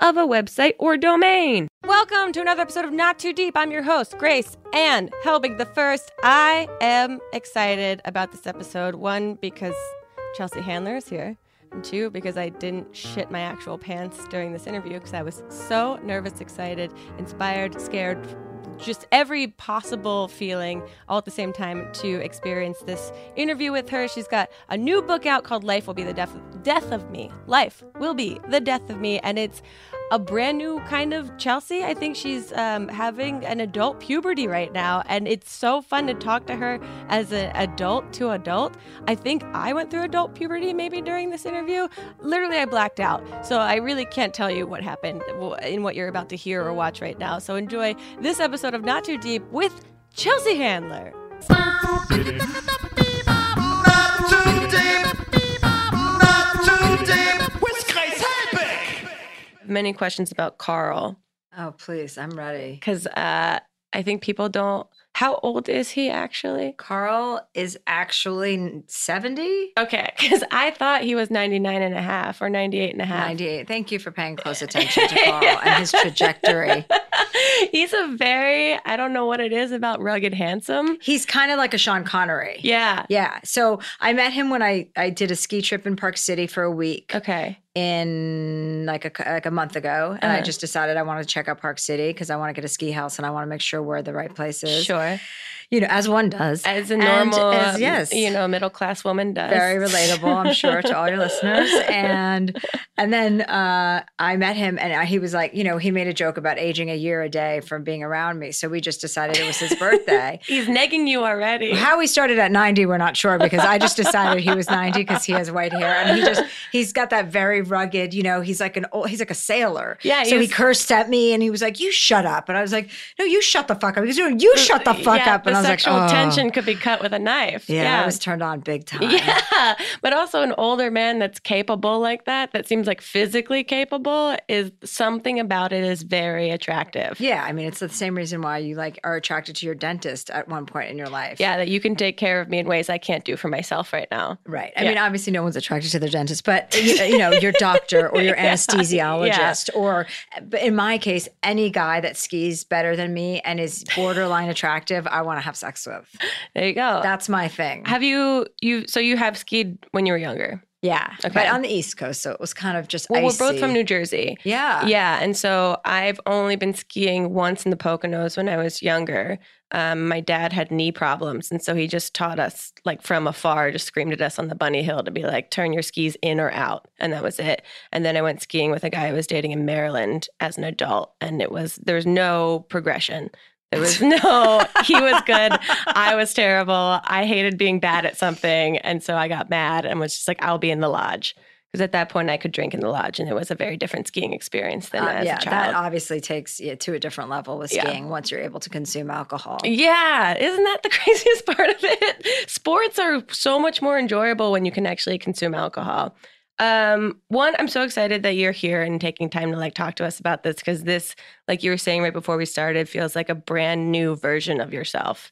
of a website or domain. Welcome to another episode of Not Too Deep. I'm your host, Grace, and helping the first. I am excited about this episode. One, because Chelsea Handler is here. And two, because I didn't shit my actual pants during this interview because I was so nervous, excited, inspired, scared, just every possible feeling all at the same time to experience this interview with her. She's got a new book out called Life Will Be the Death, Death of Me. Life Will Be the Death of Me. And it's a brand new kind of Chelsea. I think she's um, having an adult puberty right now, and it's so fun to talk to her as an adult to adult. I think I went through adult puberty maybe during this interview. Literally, I blacked out, so I really can't tell you what happened in what you're about to hear or watch right now. So enjoy this episode of Not Too Deep with Chelsea Handler. Not too deep. Not too deep. With Grace Helbig. Many questions about Carl Oh, please, I'm ready. because uh, I think people don't. How old is he actually? Carl is actually 70? Okay, because I thought he was 99 and a half or 98 and a half. 98. Thank you for paying close attention to Carl and his trajectory. He's a very, I don't know what it is about rugged handsome. He's kind of like a Sean Connery. Yeah. Yeah. So I met him when I, I did a ski trip in Park City for a week Okay. In like a, like a month ago. And I Uh-huh. just decided I wanted to check out Park City because I want to get a ski house and I want to make sure we're the right place is. Sure. You know, as one does. As a normal, as- um, yes. you know, a middle class woman does. very relatable i'm sure to all your listeners and and then uh i met him and he was like you know he made a joke about aging a year a day from being around me so we just decided it was his birthday He's negging you already. how he started at 90 we're not sure because i just decided he was 90 because he has white hair and he just he's got that very rugged you know he's like an old he's like a sailor Yeah, so he he's- cursed at me and he was like you shut up and i was like no you shut the fuck up he's doing you uh, shut the fuck yeah, up and i was like sexual oh. tension could be cut with a knife. yeah, i was turned on big time Yeah, but also an older man that's capable like that, that seems like physically capable, is something about it is very attractive. Yeah, I mean, it's the same reason why you like are attracted to your dentist at one point in your life. Yeah, that you can take care of me in ways I can't do for myself right now. Right. I Yeah. mean, obviously, no one's attracted to their dentist, but you, know you know, your doctor or your Yeah. anesthesiologist, or but in my case, any guy that skis better than me and is borderline attractive, I want to have sex with. There you go. That's my thing. have you you so you have skied when you were younger? yeah, Okay. but on the East Coast, so it was kind of just. Well, we're both from New Jersey. Yeah. Yeah, and so I've only been skiing once in the Poconos when I was younger. Um, my dad had knee problems, and so he just taught us, like from afar, just screamed at us on the bunny hill to be like, "Turn your skis in or out," and that was it. And then I went skiing with a guy I was dating in Maryland as an adult, and it was there was no progression. There was no. he was good. I was terrible. I hated being bad at something, and so I got mad and was just like, "I'll be in the lodge." Because at that point, I could drink in the lodge, and it was a very different skiing experience than Uh, as yeah, a child. that obviously takes you to a different level with Yeah. skiing once you're able to consume alcohol. Yeah, isn't that the craziest part of it? Sports are so much more enjoyable when you can actually consume alcohol. Um, one, I'm so excited that you're here and taking time to like talk to us about this because this, like you were saying right before we started, feels like a brand new version of yourself.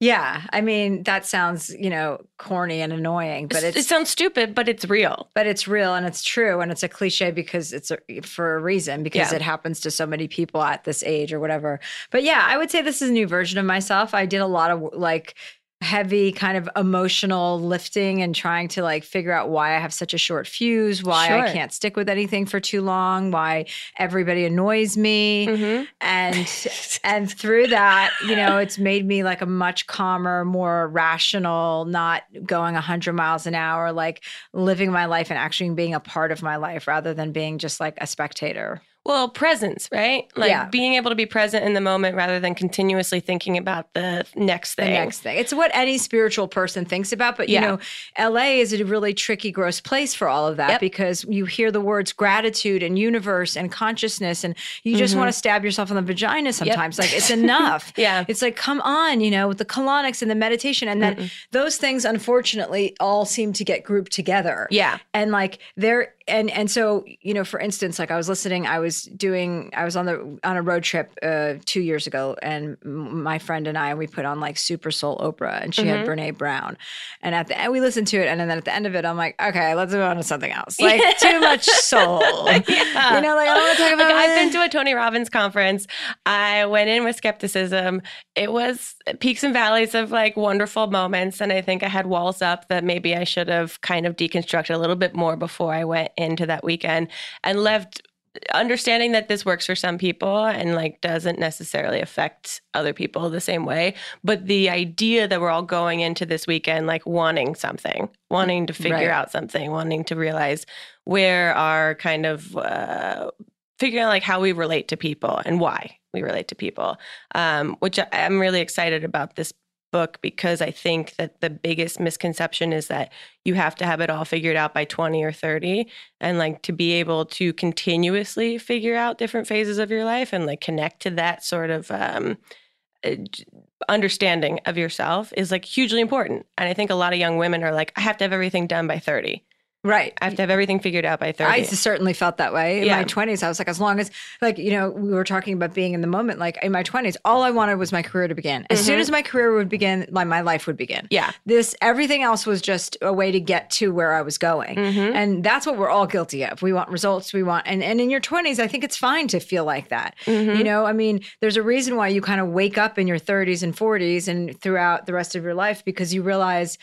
Yeah, I mean that sounds you know corny and annoying, but it sounds stupid, but it's real. but it's real and it's true and it's a cliche because it's a, for a reason because Yeah. it happens to so many people at this age or whatever. But yeah, I would say this is a new version of myself. I did a lot of like heavy kind of emotional lifting and trying to like figure out why I have such a short fuse, why I can't stick with anything for too long, why everybody annoys me. Mhm. and and through that you know it's made me like a much calmer more rational not going 100 miles an hour like living my life and actually being a part of my life rather than being just like a spectator Well, presence, right? Like Yeah. being able to be present in the moment rather than continuously thinking about the next thing. the next thing. It's what any spiritual person thinks about. But you Yeah. know, LA is a really tricky, gross place for all of that Yep. because you hear the words gratitude and universe and consciousness, and you just want to stab yourself in the vagina sometimes. Like it's enough. Mm-hmm. Yeah. It's like, come on, you know, with the colonics and the meditation. And then those things, unfortunately, all seem to get grouped together. Yeah. And like there and and so, you know, for instance, like I was listening, I was doing I was on the on a road trip uh 2 years ago and my friend and I we put on like Super Soul Oprah and she had Mm-hmm. Brene Brown. And at the end we listened to it and then at the end of it I'm like, okay, let's move on to something else. Like too much soul. Yeah. You know, like I don't want to talk about Like I've been to a Tony Robbins conference. I went in with skepticism. It was peaks and valleys of like wonderful moments. And I think I had walls up that maybe I should have kind of deconstructed a little bit more before I went into that weekend and left understanding that this works for some people and like doesn't necessarily affect other people the same way but the idea that we're all going into this weekend like wanting something wanting to figure Right. out something wanting to realize where our kind of uh, figuring out like how we relate to people and why we relate to people um, which i'm really excited about this book because i think that the biggest misconception is that you have to have it all figured out by 20 or 30 and like to be able to continuously figure out different phases of your life and like connect to that sort of um, uh, understanding of yourself is like hugely important. And i think a lot of young women are like i have to have everything done by 30 right. i have to have everything figured out by 30 I certainly felt that way in Yeah. my 20s. I was like, as long as, like, you know, we were talking about being in the moment. Like in my 20s, all I wanted was my career to begin. As soon as my career would begin, like my life would begin. Mm-hmm. yeah This, everything else was just a way to get to where I was going. Mhm. And that's what we're all guilty of. We want results. We want, and, and in your 20s, I think it's fine to feel like that. Mm-hmm. You know, I mean, there's a reason why you kind of wake up in your 30s and 40s and throughout the rest of your life because you realize,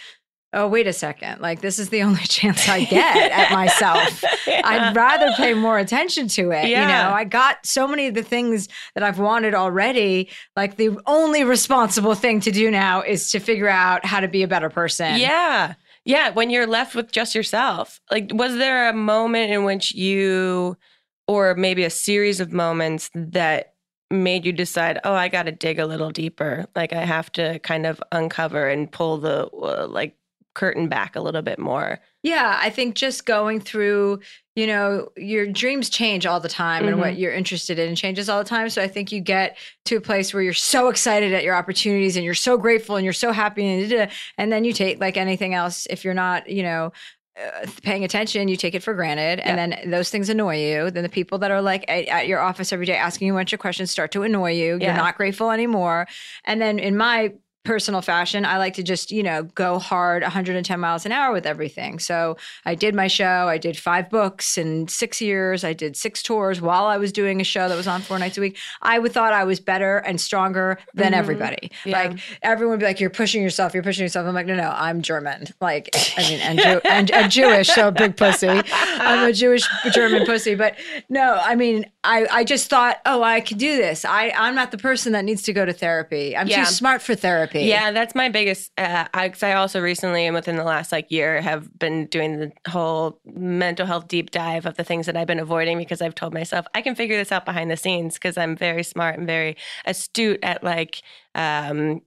oh, wait a second, like this is the only chance I get at myself. I'd rather pay more attention to it. You know, I got so many of the things that I've wanted already. Like the only responsible thing to do now is to figure out how to be a better person. Yeah. Yeah. When you're left with just yourself. Like, was there a moment in which you, or maybe a series of moments that made you decide, oh, I got to dig a little deeper? Like, I have to kind of uncover and pull the, uh, like, curtain back a little bit more. Yeah, I think just going through, you know, your dreams change all the time and Mhm. what you're interested in changes all the time. So I think you get to a place where you're so excited at your opportunities and you're so grateful and you're so happy and and then you take like anything else if you're not, you know, uh, paying attention, you take it for granted, and then those things annoy you. Then the people that are like at, at your office every day asking you a bunch of questions start to annoy you. Yeah. You're not grateful anymore. And then in my personal fashion, I like to just, you know, go hard 110 miles an hour with everything. So I did my show. I did five books in six years. I did six tours while I was doing a show that was on four nights a week. I would thought I was better and stronger than Mhm. everybody. Yeah. Like everyone would be like, "You're pushing yourself. You're pushing yourself." I'm like, "No, no, I'm German. Like, I mean, and, Jew- and, and Jewish, so big pussy. I'm a Jewish German pussy." But no, I mean, I I just thought, "Oh, I could do this. I I'm not the person that needs to go to therapy. I'm Yeah. too smart for therapy." Yeah, that's my biggest. Uh, I, I also recently and within the last like year have been doing the whole mental health deep dive of the things that I've been avoiding because I've told myself I can figure this out behind the scenes because I'm very smart and very astute at like um,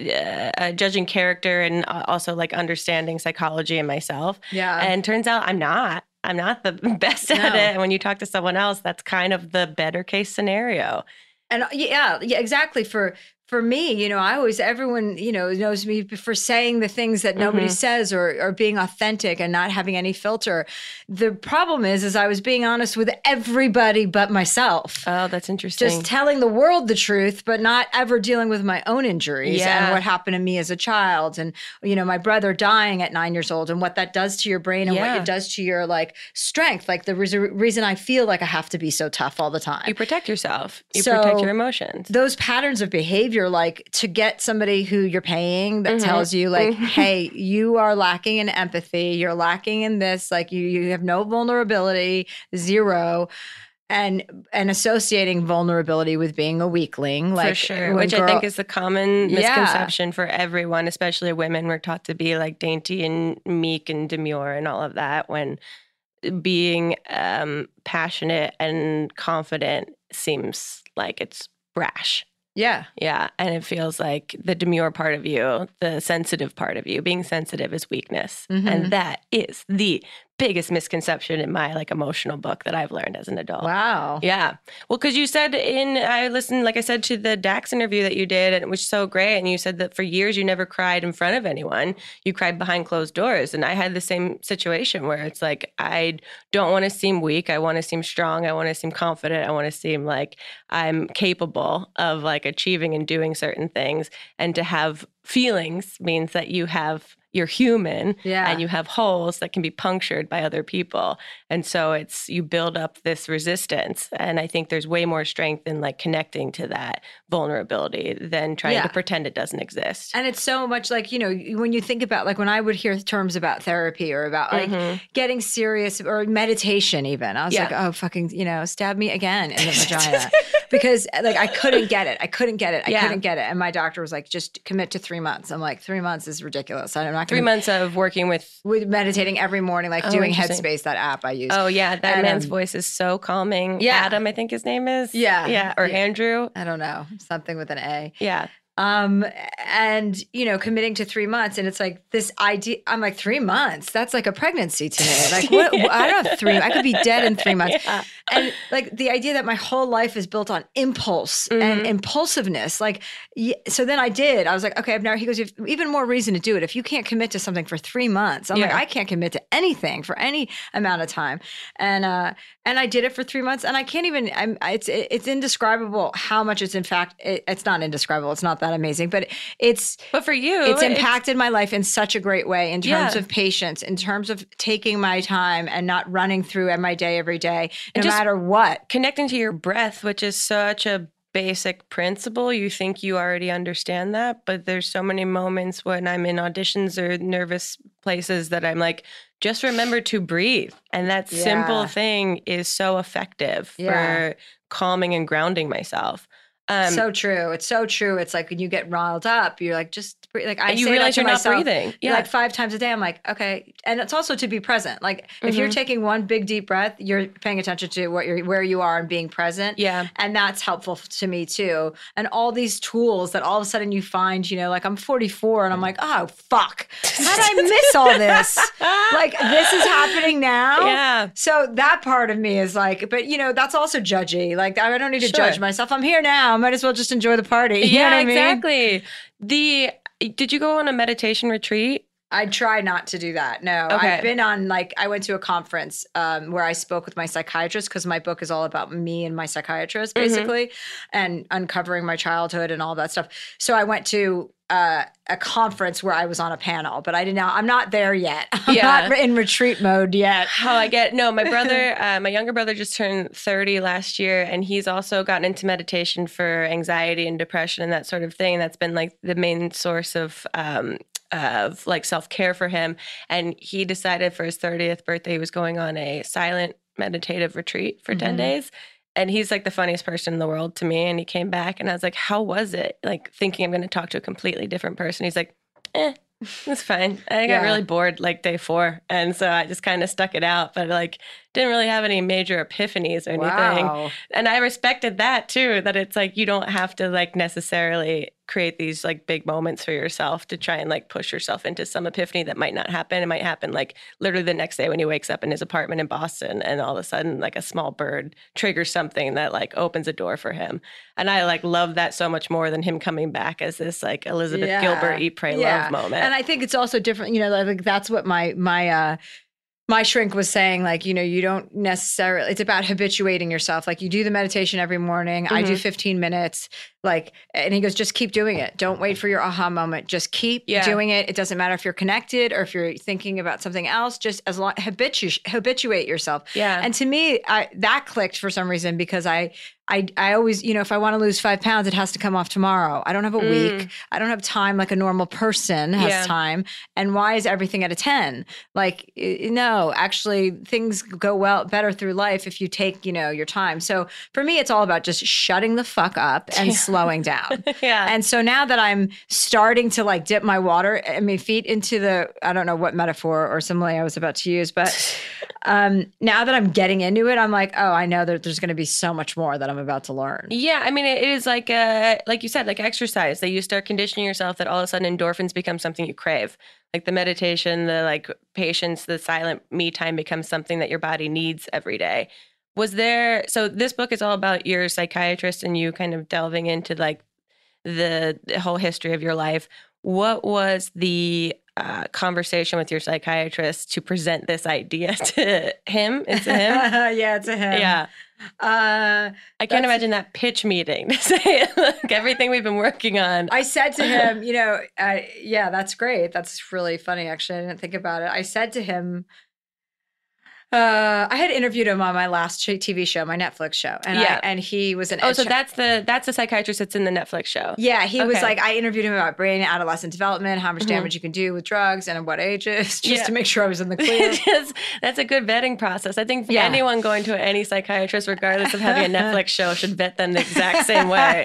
uh, uh, judging character and also like understanding psychology and myself. yeah. and turns out I'm not. I'm not the best at No. it. And when you talk to someone else, that's kind of the better case scenario. And yeah, yeah, exactly. For for me, you know, I always everyone you know knows me for saying the things that nobody Mhm. says or or being authentic and not having any filter. The problem is, is I was being honest with everybody but myself. Oh, that's interesting. just telling the world the truth, but not ever dealing with my own injuries Yeah. and what happened to me as a child, and you know my brother dying at nine years old, and what that does to your brain and Yeah. what it does to your like strength. Like the reas- reason I feel like I have to be so tough all the time you protect yourself. You So- protect your emotions. those patterns of behavior like to get somebody who you're paying that Mhm. tells you like Mhm. hey you are lacking in empathy you're lacking in this like you you have no vulnerability zero and and associating vulnerability with being a weakling like for sure. Which I think is the common Yeah. misconception for everyone, especially women. We're taught to be like dainty and meek and demure and all of that when being um, passionate and confident seems like it's brash. Yeah. Yeah. And it feels like the demure part of you, the sensitive part of you, being sensitive is weakness. Mhm. And that is the biggest misconception in my like emotional book that I've learned as an adult. Wow. Yeah. Well, because you said in, I listened, like I said, to the Dax interview that you did, and it was so great. And you said that for years you never cried in front of anyone. You cried behind closed doors. And I had the same situation where it's like, I don't want to seem weak. I want to seem strong. I want to seem confident. I want to seem like I'm capable of like achieving and doing certain things. And to have feelings means that you have, you're human Yeah. and you have holes that can be punctured by other people and so it's you build up this resistance and i think there's way more strength in like connecting to that vulnerability than trying Yeah. to pretend it doesn't exist And it's so much like, you know, when you think about like when I would hear terms about therapy or about like Mhm. getting serious or meditation even. I was Yeah. like, oh fucking, you know, stab me again in the vagina. because like I couldn't get it. I couldn't get it. I couldn't get it. And my doctor was like, just commit to three months. I'm like, three months is ridiculous. I'm not three gonna months of working with with meditating every morning, like Oh, doing. Headspace, that app I use. oh yeah that And, man's um, voice is so calming Yeah. adam i think his name is Yeah. yeah or Yeah. andrew I don't know, something with an A. yeah Um, and you know, committing to three months, and it's like this idea. I'm like three months. That's like a pregnancy to me. Like, what? I don't have three. I could be dead in three months. Yeah. And like the idea that my whole life is built on impulse and Mhm. impulsiveness. Like, so then I did. I was like, okay, I've never. He goes, you have even more reason to do it. If you can't commit to something for three months, I'm like, I can't commit to anything for any amount of time. And uh, and I did it for three months, and I can't even. I'm. It's it's indescribable how much it's in fact. It, it's not indescribable. It's not that amazing, but it's but for you it's impacted my life in such a great way in terms Yeah. of patience, in terms of taking my time and not running through my day every day, no And matter what. connecting to your breath, which is such a basic principle. You think you already understand that, but there's so many moments when I'm in auditions or nervous places that I'm like, just remember to breathe. And that simple thing is so effective Yeah. for calming and grounding myself. Um, so true. It's so true. It's like when you get riled up, you're like, just like I you say realize you're not myself, breathing. Yeah. Like five times a day, I'm like, okay. And it's also to be present. Like if you're Mhm. taking one big deep breath, you're paying attention to what you're where you are and being present. yeah. And that's helpful to me too. And all these tools that all of a sudden you find, you know, like I'm 44 and I'm like, oh fuck, how did I miss all this? like this is happening now. Yeah. So that part of me is like, but you know, that's also judgy. Like I don't need to Sure. judge myself. I'm here now. Might as well just enjoy the party. You know yeah, what I mean? exactly. The did you go on a meditation retreat? I try not to do that. No, Okay. I've been on like I went to a conference um, where I spoke with my psychiatrist because my book is all about me and my psychiatrist Mhm. basically, and uncovering my childhood and all that stuff. So I went to uh, a conference where I was on a panel, but I did not. I'm not there yet. I'm Yeah. not in retreat mode yet. How I get no, my brother, uh, my younger brother just turned 30 last year, and he's also gotten into meditation for anxiety and depression and that sort of thing. That's been like the main source of um, of like self care for him. And he decided for his 30th birthday, he was going on a silent meditative retreat for 10 Mhm. days. And he's like the funniest person in the world to me. And he came back, and I was like, "How was it?" Like thinking I'm going to talk to a completely different person. He's like, "Eh." It's fine. I got Yeah. really bored like day four. And so I just kind of stuck it out, but like didn't really have any major epiphanies or anything. Wow. And I respected that too, that it's like you don't have to like necessarily create these like big moments for yourself to try and like push yourself into some epiphany that might not happen. It might happen like literally the next day when he wakes up in his apartment in Boston and all of a sudden like a small bird triggers something that like opens a door for him. And I like love that so much more than him coming back as this like Elizabeth Yeah. Gilbert eat, pray, Yeah. love moment. And I think it's also different, you know, like that's what my my uh my shrink was saying like you know you don't necessarily it's about habituating yourself. Like you do the meditation every morning. I do Mhm. 15 minutes like and he goes just keep doing it don't wait for your aha moment just keep Yeah. doing it it doesn't matter if you're connected or if you're thinking about something else just as long habitu- habituate yourself yeah. and to me I, that clicked for some reason because i I, I always, you know, if I want to lose five pounds, it has to come off tomorrow. I don't have a week. I don't have time like a normal person has Mm. Yeah. time. And why is everything at a 10? Like, no, actually, things go well better through life if you take, you know, your time. So for me, it's all about just shutting the fuck up and. Slowing down. yeah. And so now that I'm starting to like dip my water, I mean, feet into the, I don't know what metaphor or simile I was about to use, but um, now that I'm getting into it, I'm like, oh, I know that there's going to be so much more that I'm about to learn. Yeah, I mean, it is like uh, like you said, like exercise. That you start conditioning yourself that all of a sudden endorphins become something you crave. Like the meditation, the like patience, the silent me time becomes something that your body needs every day. Was there? So this book is all about your psychiatrist and you kind of delving into like the, the whole history of your life. What was the uh, conversation with your psychiatrist to present this idea to him? It's him. yeah, it's a him. yeah. Uh, I can't imagine that pitch meeting to say like everything we've been working on. I said to him, you know, uh, yeah, that's great. That's really funny. Actually, I didn't think about it. I said to him, uh, I had interviewed him on my last TV show, my Netflix show, and Yeah. I, and he was an Oh, so that's the that's the psychiatrist that's in the Netflix show. yeah, he was like, I interviewed him about brain adolescent development, how much Mhm. damage you can do with drugs, and at what ages, just Yeah. to make sure I was in the clear. Just- that's a good vetting process. I think Yeah. anyone going to any psychiatrist, regardless of having a Netflix show, should vet them the exact same way.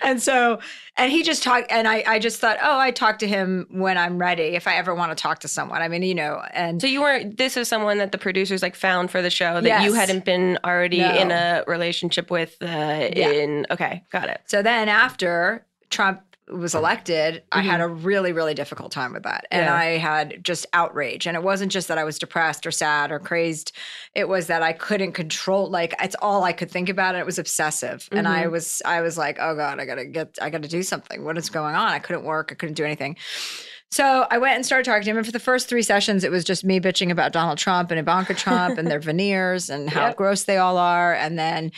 and so, and he just talked, and I, I just thought, oh, I talk to him when I'm ready, if I ever want to talk to someone. I mean, you know, and So you weren't. This is someone that the producers like found for the show that you hadn't been already No. in a relationship with. Uh, In okay, got it. So then after Trump was elected, I had a really, really difficult time with that. And Mm-hmm. Yeah. I had just outrage. And it wasn't just that I was depressed or sad or crazed. It was that I couldn't control like it's all I could think about. And it was obsessive. And Mm-hmm. I was I was like, oh God, I gotta get I gotta do something. What is going on? I couldn't work, I couldn't do anything. So I went and started talking to him. And for the first three sessions, it was just me bitching about Donald Trump and Ivanka Trump and their veneers and how Yep. gross they all are. And then,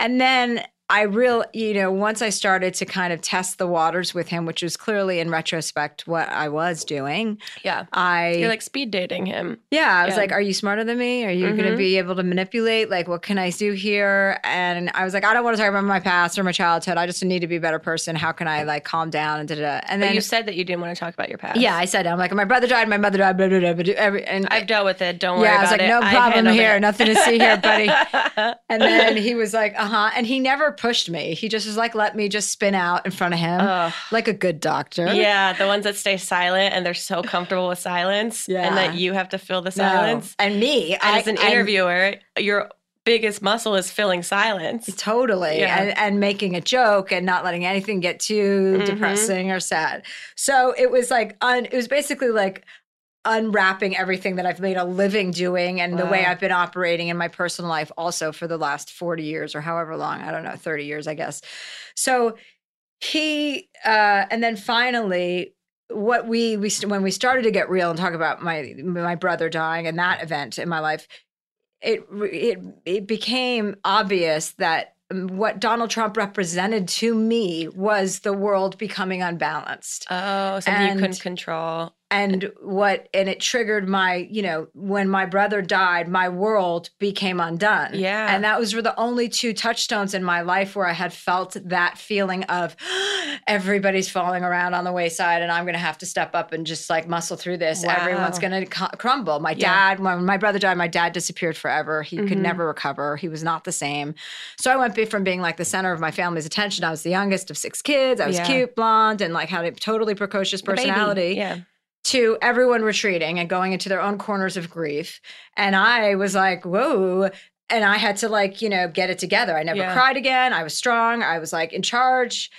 and then I real, you know, once I started to kind of test the waters with him, which was clearly in retrospect what I was doing, Yeah, I you're like speed dating him. yeah, I was Yeah. like, "Are you smarter than me? Are you going to be able to manipulate? Like, what can I do here?" And I was like, "I don't want to talk about my past or my childhood. I just need to be a better person. How can I like calm down and da da?" And But then you said that you didn't want to talk about your past. yeah, I said, "I'm like, my brother died, my mother died, blah blah blah." blah every, and I've dealt with it. Don't worry yeah, I was like, it. "No problem here, it." nothing to see here, buddy." And then he was like, "Uh huh," and he never pushed me. He just was like, "Let me just spin out in front of him, Ugh. like a good doctor." Yeah, the ones that stay silent and they're so comfortable with silence, Yeah. and that you have to fill the No. silence. And me, And I, as an I'm- interviewer, your biggest muscle is filling silence. Totally. Yeah. And, and making a joke and not letting anything get too Mhm. depressing or sad. So it was like, un, it was basically like unwrapping everything that I've made a living doing and the way I've been operating in my personal life also for the last 40 years or however long, I don't know, 30 years, I guess. So he, uh, and then finally, what we we when we started to get real and talk about my my brother dying and that event in my life, it it it became obvious that um, what Donald Trump represented to me was the world becoming unbalanced. Oh, something you couldn't control. And what and it triggered my you know when my brother died my world became undone Yeah. and that was were the only two touchstones in my life where i had felt that feeling of everybody's falling around on the wayside and i'm going to have to step up and just like muscle through this everyone's going to cu- crumble my Yeah. dad when my brother died my dad disappeared forever he could Mhm. never recover he was not the same so i went from being like the center of my family's attention i was the youngest of six kids i was Yeah. cute blonde and like had a totally precocious personality Yeah. To everyone retreating and going into their own corners of grief. And I was like, whoa. And I had to like, you know, get it together. I never Yeah. cried again. I was strong. I was like in charge.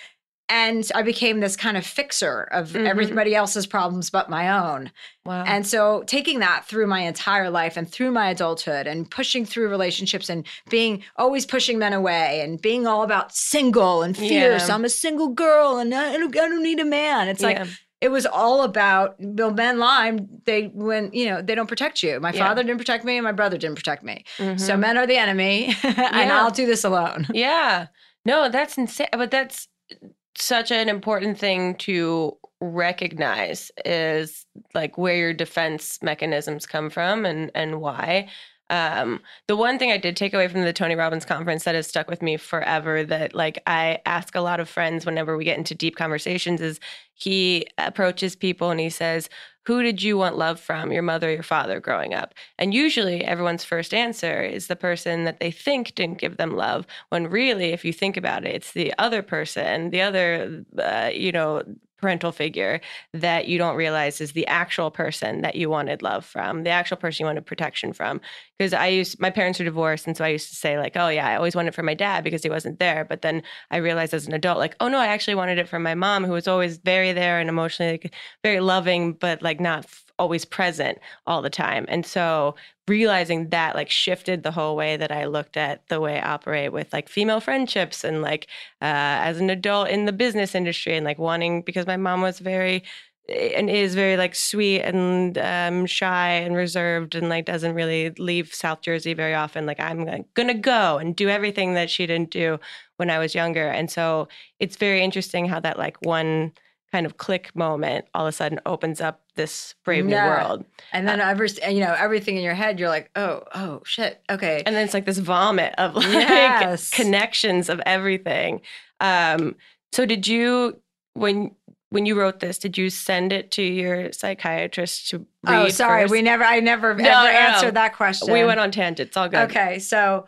And I became this kind of fixer of Mhm. everybody else's problems but my own. Wow. And so taking that through my entire life and through my adulthood and pushing through relationships and being always pushing men away and being all about single and fierce. Yeah. I'm a single girl and I don't, I don't need a man. It's like Yeah. It was all about Bill Ben. They when you know they don't protect you. My Yeah. father didn't protect me, and my brother didn't protect me. So Mhm. men are the enemy, and Yeah. I'll do this alone. Yeah. No, that's insane. But that's such an important thing to recognize is like where your defense mechanisms come from and and why. Um, the one thing I did take away from the Tony Robbins conference that has stuck with me forever that like I ask a lot of friends whenever we get into deep conversations is he approaches people and he says, who did you want love from, your mother or your father growing up? And usually everyone's first answer is the person that they think didn't give them love, when really, if you think about it, it's the other person, the other, uh, you know, parental figure that you don't realize is the actual person that you wanted love from, the actual person you wanted protection from. Because I used my parents are divorced, and so I used to say like, "Oh yeah, I always wanted it from my dad because he wasn't there." But then I realized as an adult, like, "Oh no, I actually wanted it from my mom, who was always very there and emotionally like, very loving, but like not always present all the time." And so realizing that like shifted the whole way that I looked at the way I operate with like female friendships and like uh, as an adult in the business industry and like wanting because my mom was very and is very like sweet and um, shy and reserved and like doesn't really leave South Jersey very often. Like I'm gonna go and do everything that she didn't do when I was younger, and so it's very interesting how that like one kind of click moment all of a sudden opens up this brave new world. And then every, you know, everything in your head, you're like, oh, oh, shit. Okay. and then it's like this vomit of like Yes. connections of everything um so did you when when you wrote this did you send it to your psychiatrist to read oh, sorry. first? We never, I never No, ever no, no. answered that question. we went on tangents all good Okay, so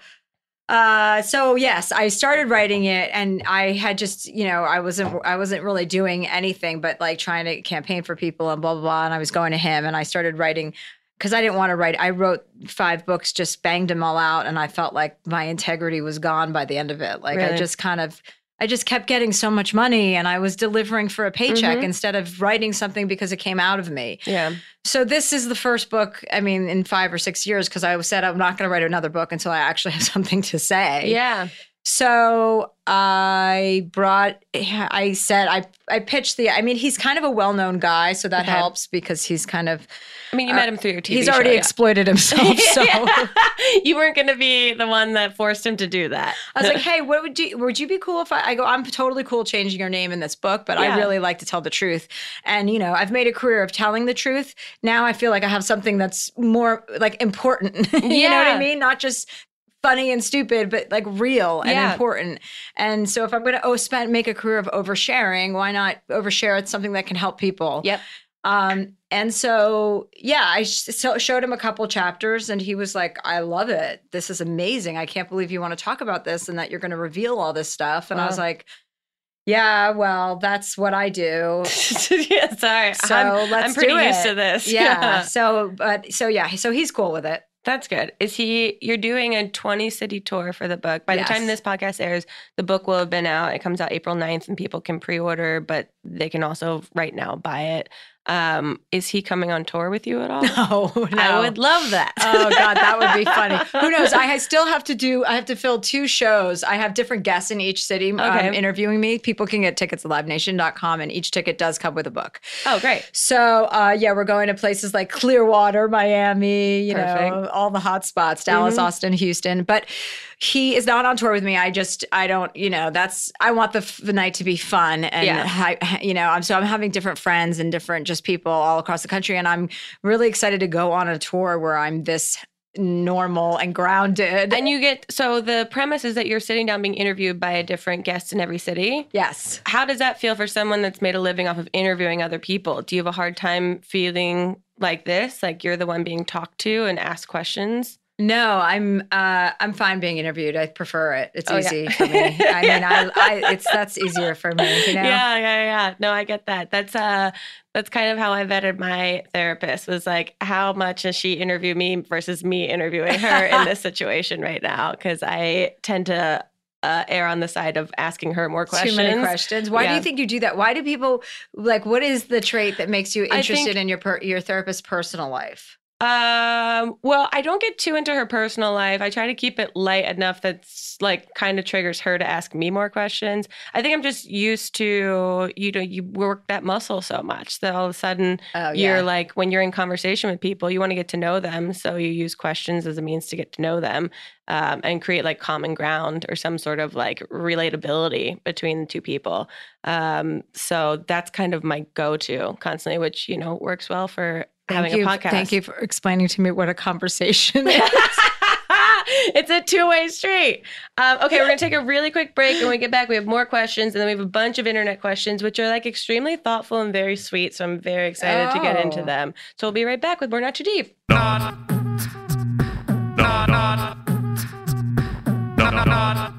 uh so yes, I started writing it and I had just, you know, I wasn't I wasn't really doing anything but like trying to campaign for people and blah blah blah and I was going to him and I started writing because I didn't want to write. I wrote five books, just banged them all out, and I felt like my integrity was gone by the end of it. Like I just kind of, I just kept getting so much money, and I was delivering for a paycheck Mhm. instead of writing something because it came out of me. yeah So this is the first book. I mean, in five or six years, because I said I'm not going to write another book until I actually have something to say. yeah So I brought. I said I I pitched the. I mean, he's kind of a well known guy, so that Okay. helps because he's kind of i mean you Uh, met him through your tv he's show, already yeah. exploited himself. So. you weren't going to be the one that forced him to do that I was like, "Hey, what would you would you be cool if I, I go? I'm totally cool changing your name in this book, but Yeah. I really like to tell the truth. And you know, I've made a career of telling the truth. Now I feel like I have something that's more like important. you know what I mean? Not just funny and stupid, but like real and Yeah. important. And so, if I'm going to oh, spend make a career of oversharing, why not overshare it something that can help people? yep Um, and so, yeah, I sh- so showed him a couple chapters and he was like, I love it. This is amazing. I can't believe you want to talk about this and that you're going to reveal all this stuff. And I was like, yeah, well, that's what I do. yeah, sorry So I'm, let's I'm pretty do used it. to this Yeah. So, but so yeah, so he's cool with it. That's good. Is he? You're doing a 20 city tour for the book. By the time this podcast airs, the book will have been out. It comes out April 9th, and people can pre-order, but they can also right now buy it. Um, is he coming on tour with you at all? No, no. I would love that. oh god that would be funny who knows i still have to do i have to fill two shows i have different guests in each city um, Okay. interviewing me people can get tickets at livenation.com and each ticket does come with a book oh, great. so uh, yeah we're going to places like clearwater miami you know all the hot spots dallas Mhm. austin houston but he is not on tour with me i just i don't you know that's i want the, f- the night to be fun and Yeah. hi- you know i'm so i'm having different friends and different just people all across the country and i'm really excited to go on a tour where i'm this normal and grounded And you get so the premise is that you're sitting down being interviewed by a different guest in every city. yes How does that feel for someone that's made a living off of interviewing other people? Do you have a hard time feeling like this, like you're the one being talked to and asked questions? No, I'm uh I'm fine being interviewed. I prefer it. It's Oh, yeah. easy for me. I mean, I, I it's that's easier for me, you know. Yeah, yeah, yeah. No, I get that. That's uh that's kind of how I vetted my therapist was like how much does she interview me versus me interviewing her in this situation right now because I tend to uh, err on the side of asking her more questions. Too many questions. Why do you think you do that? Why do people like? What is the trait that makes you interested think- in your per, your therapist's personal life? Um, well, I don't get too into her personal life. I try to keep it light enough that's like kind of triggers her to ask me more questions. I think I'm just used to, you know, you work that muscle so much that all of a sudden Oh you're like, when you're in conversation with people, you want to get to know them. So you use questions as a means to get to know them um, and create like common ground or some sort of like relatability between the two people. Um, so that's kind of my go to constantly, which, you know, works well for having you, a podcast. Thank you for explaining to me what a conversation is. it's a two way street. Um, okay, we're gonna take a really quick break, and when we get back, we have more questions, and then we have a bunch of internet questions, which are like extremely thoughtful and very sweet. So I'm very excited to get into Oh. them. So we'll be right back with more Not Too Deep. Not. Not. Not. Not. Not.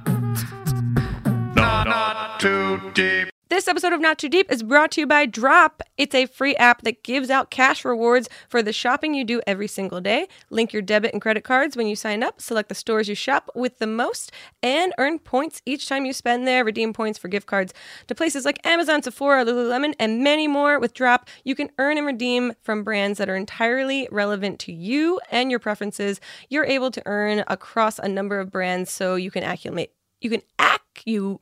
Not. Not too deep. This episode of Not Too Deep is brought to you by Drop. It's a free app that gives out cash rewards for the shopping you do every single day. Link your debit and credit cards when you sign up, select the stores you shop with the most, and earn points each time you spend there. Redeem points for gift cards to places like Amazon, Sephora, Lululemon, and many more. With Drop, you can earn and redeem from brands that are entirely relevant to you and your preferences. You're able to earn across a number of brands, so you can accumulate. You can accu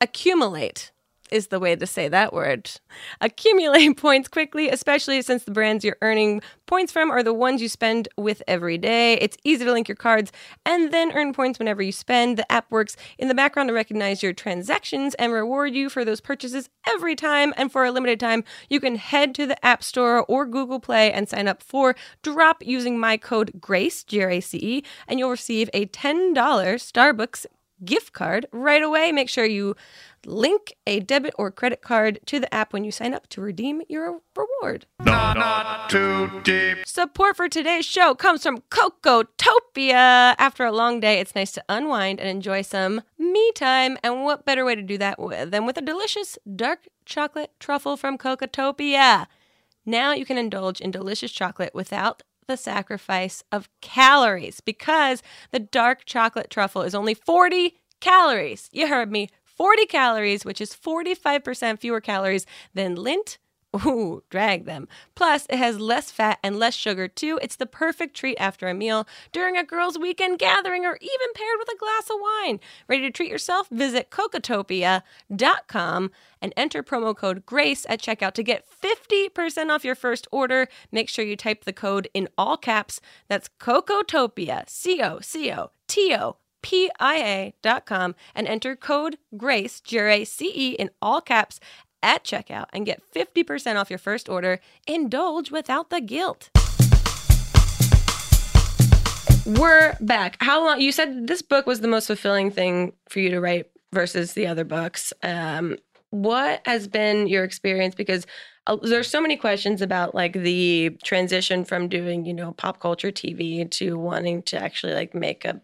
accumulate is the way to say that word. Accumulate points quickly, especially since the brands you're earning points from are the ones you spend with every day. It's easy to link your cards and then earn points whenever you spend. The app works in the background to recognize your transactions and reward you for those purchases every time. And for a limited time, you can head to the App Store or Google Play and sign up for Drop using my code GRACE, G R A C E, and you'll receive a $10 Starbucks gift card right away. Make sure you link a debit or credit card to the app when you sign up to redeem your reward. Not. Not too deep. Support for today's show comes from Cocotopia. After a long day, it's nice to unwind and enjoy some me time. And what better way to do that than with a delicious dark chocolate truffle from Cocotopia? Now you can indulge in delicious chocolate without the sacrifice of calories because the dark chocolate truffle is only 40 calories. You heard me. 40 calories, which is 45% fewer calories than Lindt. Ooh, drag them. Plus, it has less fat and less sugar too. It's the perfect treat after a meal, during a girls' weekend gathering, or even paired with a glass of wine. Ready to treat yourself? Visit cocotopia.com and enter promo code GRACE at checkout to get 50% off your first order. Make sure you type the code in all caps. That's Cocotopia, C O C O T O PIA.com and enter code GRACE, G R A C E, in all caps at checkout and get 50% off your first order. Indulge without the guilt. We're back. How long? You said this book was the most fulfilling thing for you to write versus the other books. Um, what has been your experience? Because uh, there's so many questions about like the transition from doing, you know, pop culture TV to wanting to actually like make a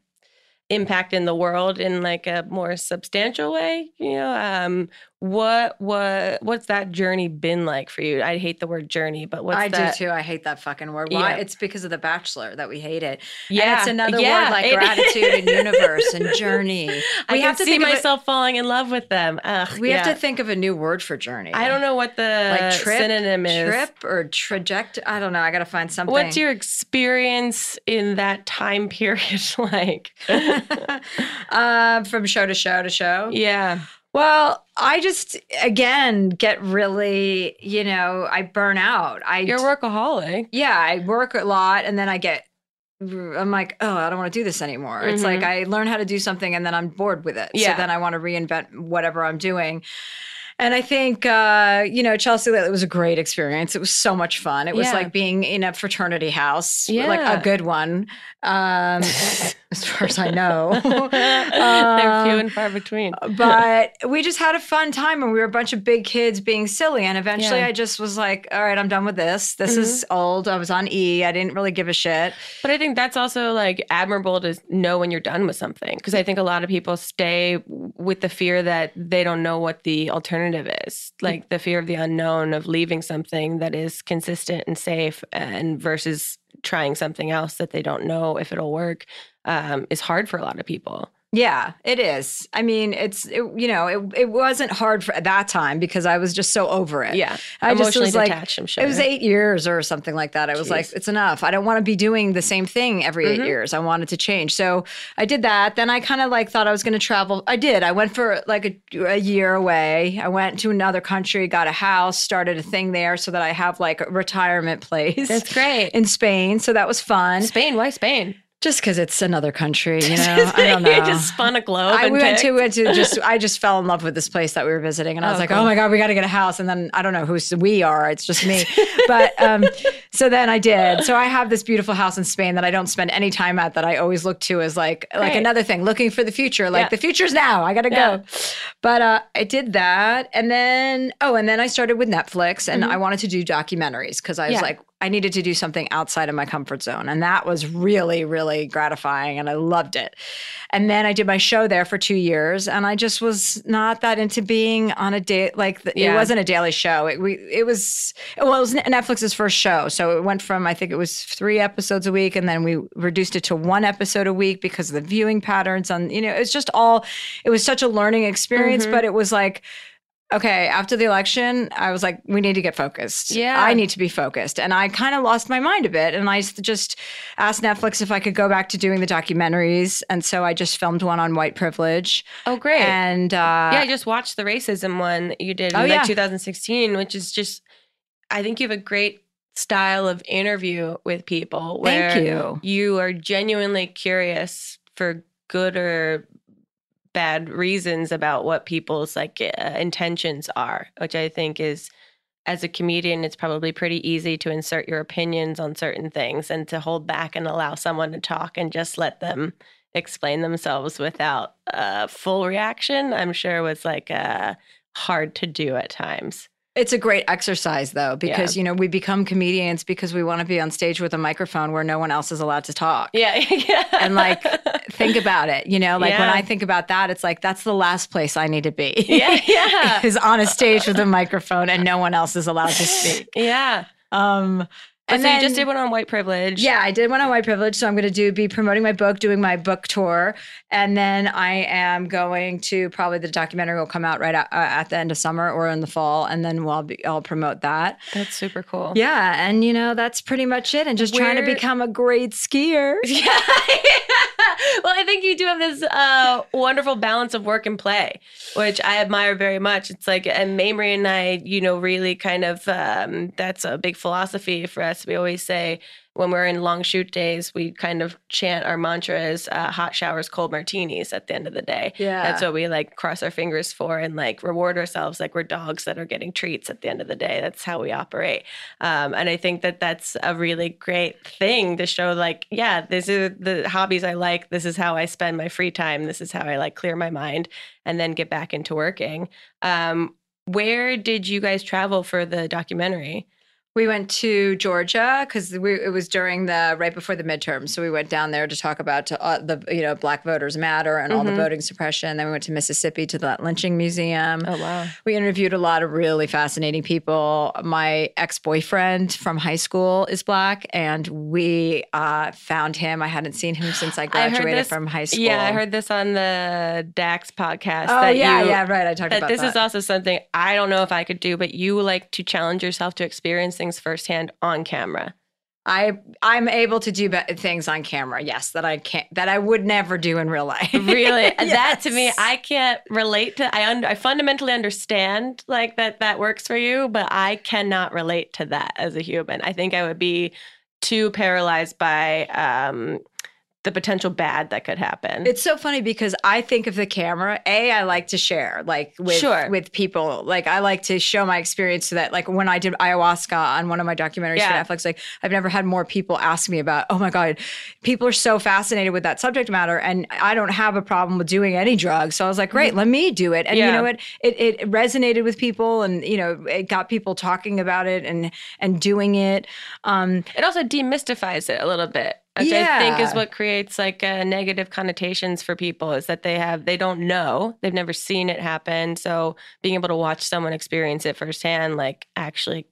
impact in the world in like a more substantial way. You know, um, what what what's that journey been like for you? I hate the word journey, but what's I that? do too. I hate that fucking word. Why? Yeah. It's because of The Bachelor that we hate it. Yeah, and it's another yeah, word like it- gratitude and universe and journey. We I have to see think of it- myself falling in love with them. Ugh, We have to think of a new word for journey. I don't know what the like trip, synonym is. trip or trajectory. I don't know. I got to find something. What's your experience in that time period like? uh, from show to show to show? yeah. Well, I just again get really, you know, I burn out. I You're a workaholic. yeah, I work a lot and then I get I'm like, oh, I don't want to do this anymore. It's like I learn how to do something and then I'm bored with it. Mm-hmm. Yeah. So then I want to reinvent whatever I'm doing. And I think, uh, you know, Chelsea Lately was a great experience. It was so much fun. It was like being in a fraternity house, like a good one, um, as far as I know. They're few Um, and far between. but we just had a fun time and we were a bunch of big kids being silly and eventually Yeah. i just was like all right i'm done with this this is old i was on e i didn't really give a shit But I think that's also like admirable to know when you're done with something because I think a lot of people stay with the fear that they don't know what the alternative is, like the fear of the unknown of leaving something that is consistent and safe, and versus trying something else that they don't know if it'll work um, is hard for a lot of people. Yeah it is i mean it's it, you know it, it wasn't hard for at that time because i was just so over it Yeah, I just was like, detached. I'm sure It was eight years or something like that. I was like, it's enough. I don't want to be doing the same thing every Mhm. eight years. I wanted to change. So I did that. Then I kind of like thought I was going to travel. I did. I went for like a, a year away. I went to another country, got a house, started a thing there so that I have like a retirement place That's great. in Spain. So that was fun. Spain, why Spain? Just because it's another country, you know. I don't know. you just spun a globe. I and we went picked. to went to just I just fell in love with this place that we were visiting, and I was Oh, like, cool. oh my god, we got to get a house. And then I don't know who we are; it's just me. but um, so then I did. So I have this beautiful house in Spain that I don't spend any time at. That I always look to as like like another thing, looking for the future. Like Yeah. the future's now. I got to Yeah. go. But uh, I did that, and then oh, and then I started with Netflix, and Mhm. I wanted to do documentaries because I was Yeah. like. I needed to do something outside of my comfort zone. And that was really, really gratifying. And I loved it. And then I did my show there for two years. And I just was not that into being on a date. Like, the, Yeah. it wasn't a daily show. It, we, it was, well, it was Netflix's first show. So it went from, I think it was three episodes a week. And then we reduced it to one episode a week because of the viewing patterns. On, you know, it's just all, it was such a learning experience. Mhm. But it was like, okay, after the election, I was like, we need to get focused. Yeah. I need to be focused. And I kind of lost my mind a bit. And I just asked Netflix if I could go back to doing the documentaries. And so I just filmed one on white privilege. Oh, great. And uh, yeah, I just watched the racism one that you did in Oh, like yeah. 2016, which is just, I think you have a great style of interview with people where thank you. you are genuinely curious for good or bad reasons about what people's like uh, intentions are which i think is as a comedian it's probably pretty easy to insert your opinions on certain things and to hold back and allow someone to talk and just let them explain themselves without a full reaction i'm sure was like uh, hard to do at times It's a great exercise, though, because, you know, we become comedians because we want to be on stage with a microphone where no one else is allowed to talk. yeah yeah And, like, think about it. You know, like when I think about that, it's like that's the last place I need to be. yeah yeah is on a stage with a microphone and no one else is allowed to speak. yeah Um, And so then, you just did one on white privilege Yeah, I did one on white privilege. So I'm going to do be promoting my book, doing my book tour, and then I am going to probably the documentary will come out right at, uh, at the end of summer or in the fall, and then we'll be, I'll promote that. that's super cool Yeah, and you know that's pretty much it. And just trying to become a great skier. Yeah. well, I think you do have this uh, wonderful balance of work and play, which I admire very much. It's like, and Mamrie and I, you know, really kind of, um, that's a big philosophy for us. We always say when we're in long shoot days, we kind of chant our mantras, uh, hot showers, cold martinis at the end of the day. Yeah, That's what we like cross our fingers for and like reward ourselves like we're dogs that are getting treats at the end of the day. That's how we operate. Um, and I think that that's a really great thing to show like, yeah, this is the hobbies I like. This is how I spend my free time. This is how I like clear my mind and then get back into working. Um, where did you guys travel for the documentary? We went to Georgia because it was during the right before the midterms. So we went down there to talk about uh, the you know Black Voters Matter and all the Mhm. voting suppression. Then we went to Mississippi to that lynching museum. Oh, wow. We interviewed a lot of really fascinating people. My ex boyfriend from high school is black, and we uh, found him. I hadn't seen him since I I graduated this- from high school. Yeah, I heard this on the Dax podcast. Oh that yeah, you, yeah, right. I talked about this that. is also something I don't know if I could do, but you like to challenge yourself to experience things firsthand on camera. I I'm able to do be- things on camera. Yes, that I can't. That I would never do in real life. Really, that to me, I can't relate to. I un- I fundamentally understand like that that works for you, but I cannot relate to that as a human. I think I would be too paralyzed by um, the potential bad that could happen. It's so funny because I think of the camera. A, I like to share, like with Sure. with people. Like I like to show my experience so that, like when I did ayahuasca on one of my documentaries Yeah. for Netflix, like I've never had more people ask me about. Oh my god, people are so fascinated with that subject matter, and I don't have a problem with doing any drugs. So I was like, great, let me do it. And you Mm-hmm. Know what? It, it resonated with people, and you know, it got people talking about it and and doing it. Um, it also demystifies it a little bit which i think is what creates like uh, negative connotations for people is that they have they don't know they've never seen it happen so being able to watch someone experience it firsthand like actually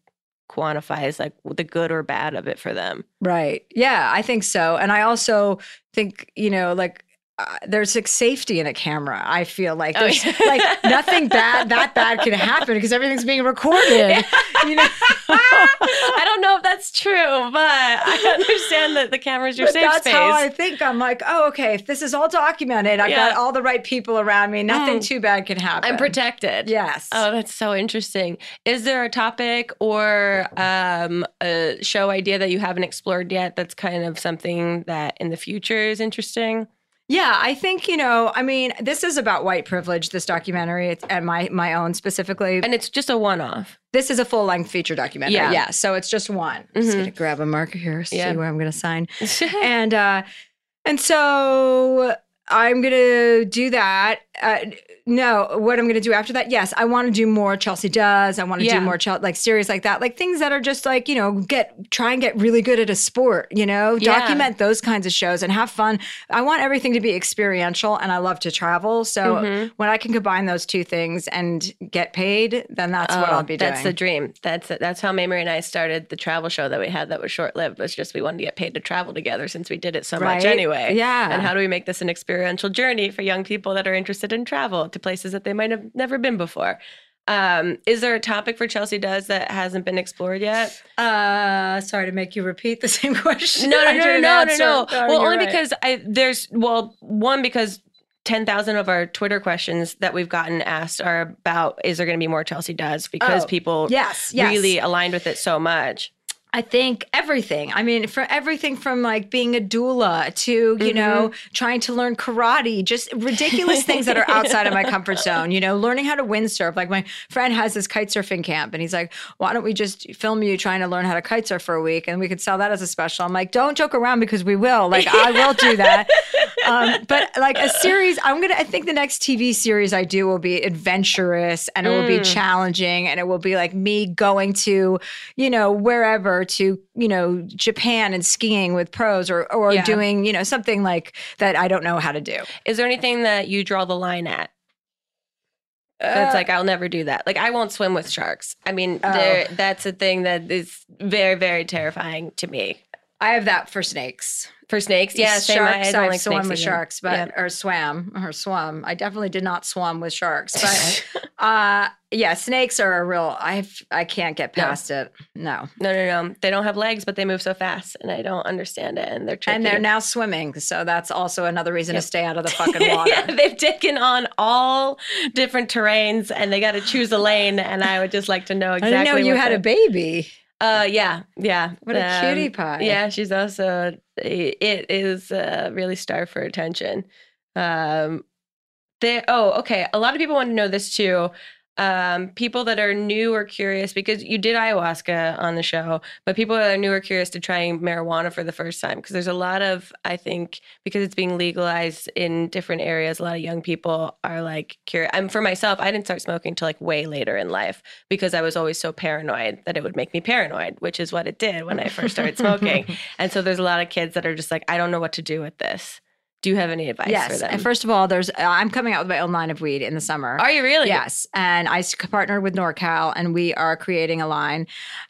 quantifies like the good or bad of it for them Right. Yeah, I think so. And I also think, you know, like uh, there's like safety in a camera. I feel like Oh, there's yeah. like nothing bad that bad can happen because everything's being recorded. You know, I don't know if that's true, but I understand that the camera's your but safe that's space. how I think. I'm like, oh, okay. If this is all documented, I've got all the right people around me. Nothing Mm. too bad can happen. I'm protected. Yes. Oh, that's so interesting. Is there a topic or um, a show idea that you haven't explored yet that's kind of something that in the future is interesting? Yeah, I think you know. I mean, this is about white privilege. This documentary, it's, and my my own specifically. And it's just a one off. this is a full length feature documentary. Yeah. Yeah, so it's just one. Just Mhm. gonna grab a marker here, see Yeah. where I'm gonna sign, and uh, and so I'm gonna do that. Uh, no, what I'm gonna do after that? Yes, I want to do more. Chelsea does. I want to Yeah. do more Chelsea, like series like that, like things that are just like you know, get try and get really good at a sport. You know, Yeah. document those kinds of shows and have fun. I want everything to be experiential, and I love to travel. So Mhm. when I can combine those two things and get paid, then that's what Oh, I'll be doing. That's the dream. That's that's how Mamrie and I started the travel show that we had that was short lived. Was just we wanted to get paid to travel together since we did it so much anyway. Yeah. And how do we make this an experiential journey for young people that are interested in travel to places that they might have never been before? Um, is there a topic for Chelsea Does that hasn't been explored yet? Uh, sorry to make you repeat the same question. No, no, no, no, no, no. Well, only because I there's well one because. 10,000 of our Twitter questions that we've gotten asked are about is there going to be more Chelsea does because Oh, people yes, yes. really aligned with it so much. I think everything. I mean, for everything from like being a doula to, you Mm-hmm. know, trying to learn karate, just ridiculous things that are outside of my comfort zone, you know, learning how to windsurf. Like my friend has this kite surfing camp and he's like, why don't we just film you trying to learn how to kite surf for a week and we could sell that as a special? I'm like, don't joke around because we will. Like, I will do that. um, but like a series, I'm going to, I think the next TV series I do will be adventurous and it will be Mm. challenging and it will be like me going to, you know, wherever to, you know, Japan and skiing with pros or, or Yeah. doing, you know, something like that I don't know how to do. Is there anything that you draw the line at? That's Uh, like I'll never do that. Like I won't swim with sharks. I mean, Oh. that's a thing that is very very terrifying to me. I have that for snakes. For snakes, yeah. I- sharks. I I've like snakes with either. sharks, but Yeah. or swam or swum. I definitely did not swim with sharks, but uh, yeah, snakes are a real. I've I can't get No. past it. No, No, no, no. They don't have legs, but they move so fast, and I don't understand it. And they're tricky. and they're now swimming, so that's also another reason Yep. to stay out of the fucking water. yeah, they've taken on all different terrains, and they got to choose a lane. And I would just like to know I exactly. didn't know you had a baby. Uh, yeah, yeah. What a Um, cutie pie. Yeah, she's also it is uh, really starved for attention. Um, there. Oh, okay. A lot of people want to know this too. Um, people that are new or curious because you did ayahuasca on the show, but people that are new or curious to trying marijuana for the first time because there's a lot of I think because it's being legalized in different areas, a lot of young people are like curious. I'm for myself. I didn't start smoking until like way later in life because I was always so paranoid that it would make me paranoid, which is what it did when I first started smoking. And so there's a lot of kids that are just like, I don't know what to do with this. Do you have any advice yes. And first of all, there's I'm coming out with my own line of weed in the summer. are you really? Yes, and I partnered with NorCal, and we are creating a line,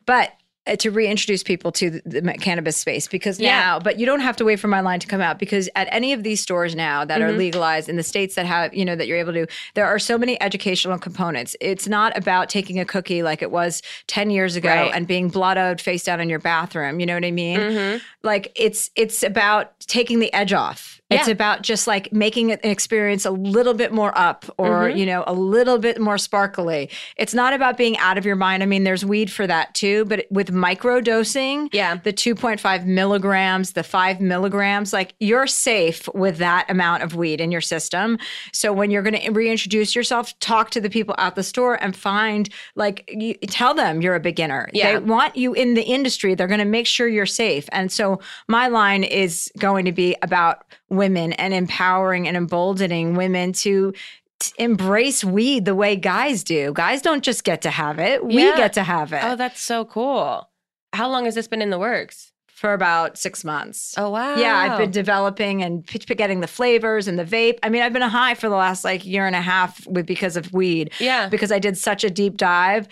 but uh, to reintroduce people to the, the cannabis space because Yeah. now, but you don't have to wait for my line to come out because at any of these stores now that are Mhm. legalized in the states that have, you know, that you're able to, there are so many educational components. It's not about taking a cookie like it was 10 years ago Right. and being blottoed face down in your bathroom. You know what I mean? Mhm. like it's it's about taking the edge off it's Yeah. about just like making an experience a little bit more up or Mhm. you know a little bit more sparkly it's not about being out of your mind i mean there's weed for that too but with micro dosing Yeah. the 2.5 milligrams the 5 milligrams like you're safe with that amount of weed in your system so when you're going to reintroduce yourself talk to the people at the store and find like you tell them you're a beginner Yeah. they want you in the industry they're going to make sure you're safe and so my line is going to be about women and empowering and emboldening women to t- embrace weed the way guys do guys don't just get to have it we Yeah. get to have it Oh, that's so cool. How long has this been in the works? For about six months. Oh wow. Yeah, I've been developing and getting the flavors and the vape. I mean, I've been a high for the last like year and a half with because of weed. Yeah. Because I did such a deep dive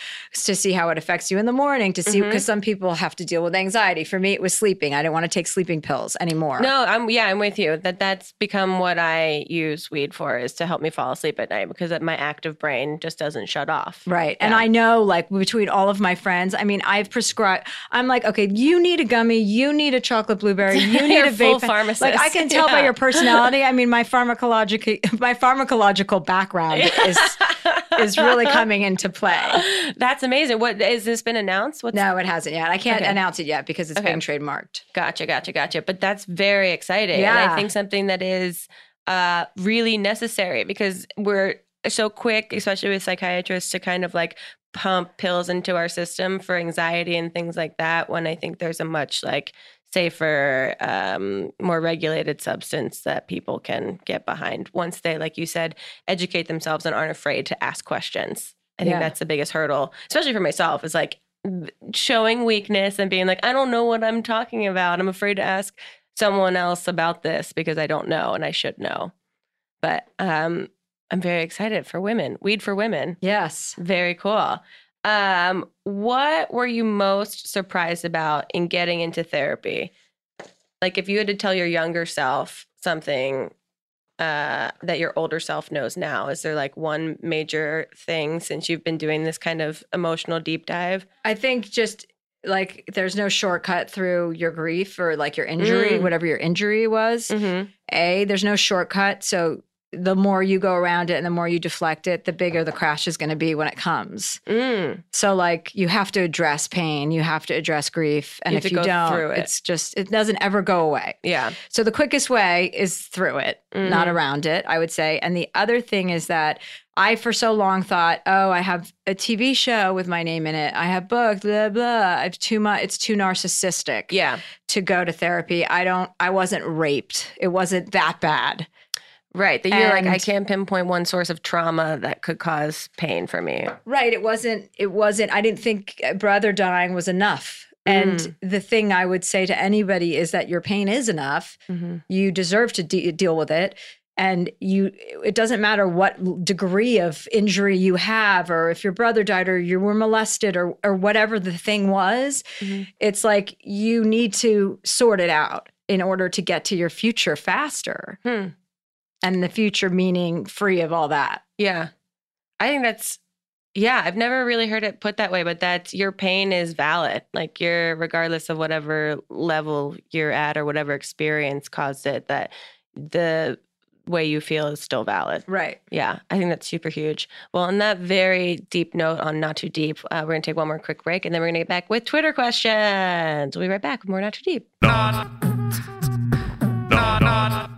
to see how it affects you in the morning, to see Mm-hmm. because some people have to deal with anxiety. For me, it was sleeping. I didn't want to take sleeping pills anymore. No, I'm yeah, I'm with you. That that's become what I use weed for is to help me fall asleep at night because my active brain just doesn't shut off. Right. And I know, like, between all of my friends, I mean, I've prescribed, I'm like, okay, you need a gummy, you need a chocolate blueberry, you need a vape. pharmacist. Like, I can tell by your personality. I mean, my pharmacological, my pharmacological background is, is really coming into play. That's amazing. What has this been announced? What's No, it hasn't yet. I can't Okay. announce it yet because it's Okay. being trademarked. Gotcha, gotcha, gotcha. But that's very exciting. And Yeah. I think something that is uh, really necessary because we're so quick, especially with psychiatrists, to kind of like pump pills into our system for anxiety and things like that. When I think there's a much like safer, um, more regulated substance that people can get behind once they, like you said, educate themselves and aren't afraid to ask questions. I think Yeah. that's the biggest hurdle, especially for myself, is like showing weakness and being like, I don't know what I'm talking about. I'm afraid to ask someone else about this because I don't know and I should know. But um, I'm very excited for women. Weed for women. Yes. Very cool. Um, what were you most surprised about in getting into therapy? Like if you had to tell your younger self something uh, that your older self knows now, is there like one major thing since you've been doing this kind of emotional deep dive? I think just like there's no shortcut through your grief or like your injury, Mm. whatever your injury was. Mm-hmm. A, there's no shortcut. So the more you go around it and the more you deflect it, the bigger the crash is going to be when it comes. Mm. So like you have to address pain, you have to address grief, and You if you go don't, through it. it's just it doesn't ever go away. Yeah. So the quickest way is through it, not Mhm. around it, I would say. And the other thing is that I for so long thought, oh, I have a TV show with my name in it. I have books, blah blah. I've too much. It's too narcissistic Yeah. to go to therapy. I don't. I wasn't raped. It wasn't that bad. Right. That you're like, I can't pinpoint one source of trauma that could cause pain for me. Right. It wasn't, it wasn't, I didn't think a brother dying was enough. And Mm. the thing I would say to anybody is that your pain is enough. Mm-hmm. You deserve to de- deal with it. And you, it doesn't matter what degree of injury you have, or if your brother died, or you were molested, or or whatever the thing was. Mhm. It's like you need to sort it out in order to get to your future faster. Hmm. And the future meaning free of all that. Yeah. I think that's, yeah, I've never really heard it put that way, but that your pain is valid. Like you're, regardless of whatever level you're at or whatever experience caused it, that the way you feel is still valid. Right. Yeah, I think that's super huge. Well, on that very deep note, on Not Too Deep, uh, we're going to take one more quick break and then we're going to get back with Twitter questions. We'll be right back with more Not Too Deep. Not. Not. Not.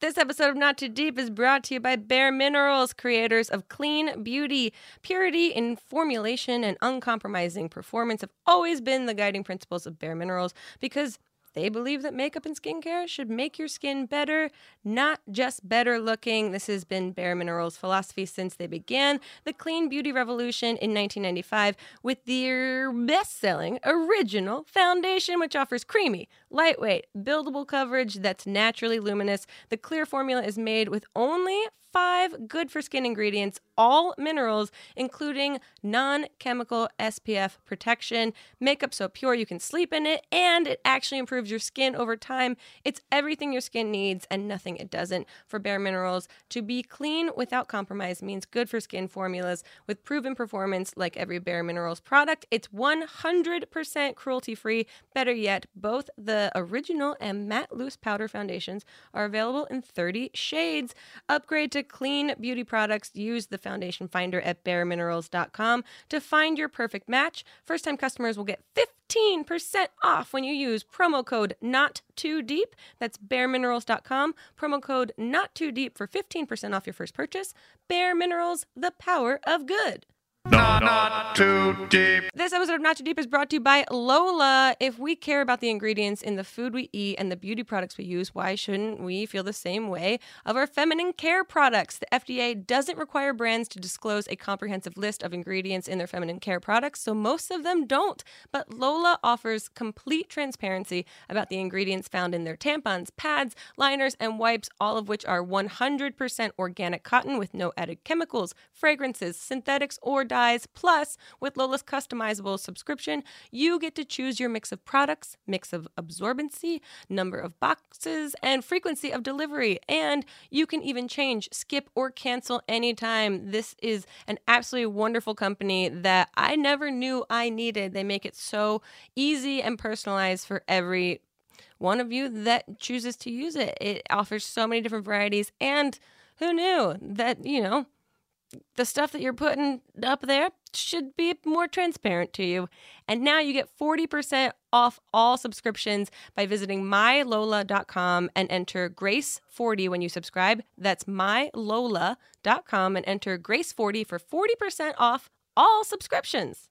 This episode of Not Too Deep is brought to you by Bare Minerals, creators of clean beauty. Purity in formulation and uncompromising performance have always been the guiding principles of Bare Minerals because they believe that makeup and skincare should make your skin better, not just better looking. This has been Bare Minerals' philosophy since they began the clean beauty revolution in 1995 with their best selling original foundation, which offers creamy, lightweight, buildable coverage that's naturally luminous. The clear formula is made with only five good for skin ingredients, all minerals, including non chemical SPF protection, makeup so pure you can sleep in it, and it actually improves your skin over time. It's everything your skin needs and nothing it doesn't. For Bare Minerals, to be clean without compromise means good for skin formulas with proven performance like every Bare Minerals product. It's 100% cruelty free. Better yet, both the original and matte loose powder foundations are available in 30 shades. Upgrade to clean beauty products. Use the foundation finder at bareminerals.com to find your perfect match. First time customers will get 15% off when you use promo code not too deep. That's bareminerals.com. Promo code not too deep for 15% off your first purchase. Bare Minerals, the power of good. Not, not too deep. This episode of Not Too Deep is brought to you by Lola. If we care about the ingredients in the food we eat and the beauty products we use, why shouldn't we feel the same way of our feminine care products? The FDA doesn't require brands to disclose a comprehensive list of ingredients in their feminine care products, so most of them don't. But Lola offers complete transparency about the ingredients found in their tampons, pads, liners, and wipes, all of which are 100% organic cotton with no added chemicals, fragrances, synthetics, or Plus, with Lola's customizable subscription, you get to choose your mix of products, mix of absorbency, number of boxes, and frequency of delivery. And you can even change, skip, or cancel anytime. This is an absolutely wonderful company that I never knew I needed. They make it so easy and personalized for every one of you that chooses to use it. It offers so many different varieties. And who knew that, you know, the stuff that you're putting up there should be more transparent to you. And now you get 40% off all subscriptions by visiting mylola.com and enter GRACE40 when you subscribe. That's mylola.com and enter GRACE40 for 40% off all subscriptions.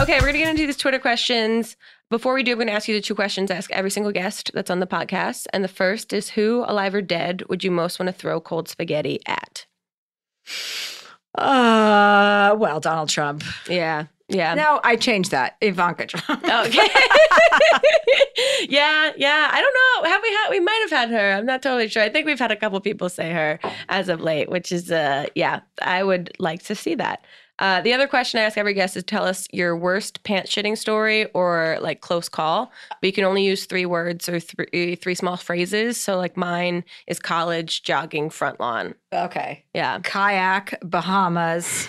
Okay, we're going to get into these Twitter questions. Before we do, I'm going to ask you the two questions I ask every single guest that's on the podcast. And the first is Who, alive or dead, would you most want to throw cold spaghetti at? Uh, well, Donald Trump. Yeah. Yeah. No, I changed that. Ivanka Trump. Okay. yeah, yeah. I don't know. Have we had? We might have had her. I'm not totally sure. I think we've had a couple people say her as of late, which is, uh, yeah. I would like to see that. Uh, the other question I ask every guest is tell us your worst pants shitting story or like close call. But you can only use three words or three three small phrases. So like mine is college, jogging, front lawn. okay. Yeah. Kayak, Bahamas,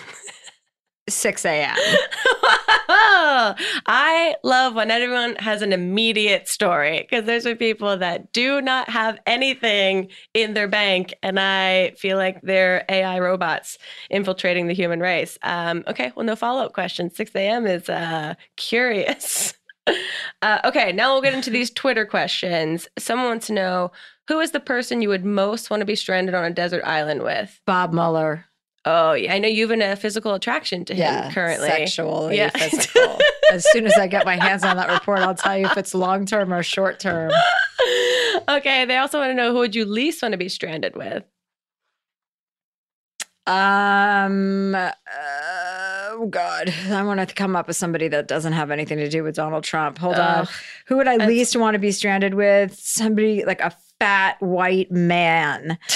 6 a.m. I love when everyone has an immediate story because there's some people that do not have anything in their bank, and I feel like they're AI robots infiltrating the human race. Um, okay, well, no follow up questions. 6 a.m. is uh, curious. Uh, okay, now we'll get into these Twitter questions. Someone wants to know who is the person you would most want to be stranded on a desert island with? Bob Mueller. Oh, yeah, I know you've been a physical attraction to him Yeah. currently. Sexually, Yeah. physical. as soon as I get my hands on that report, I'll tell you if it's long term or short term. okay, they also want to know who would you least want to be stranded with? Um, uh, oh God, I want to come up with somebody that doesn't have anything to do with Donald Trump. Hold on. Who would I least want to be stranded with? Somebody like a fat white man.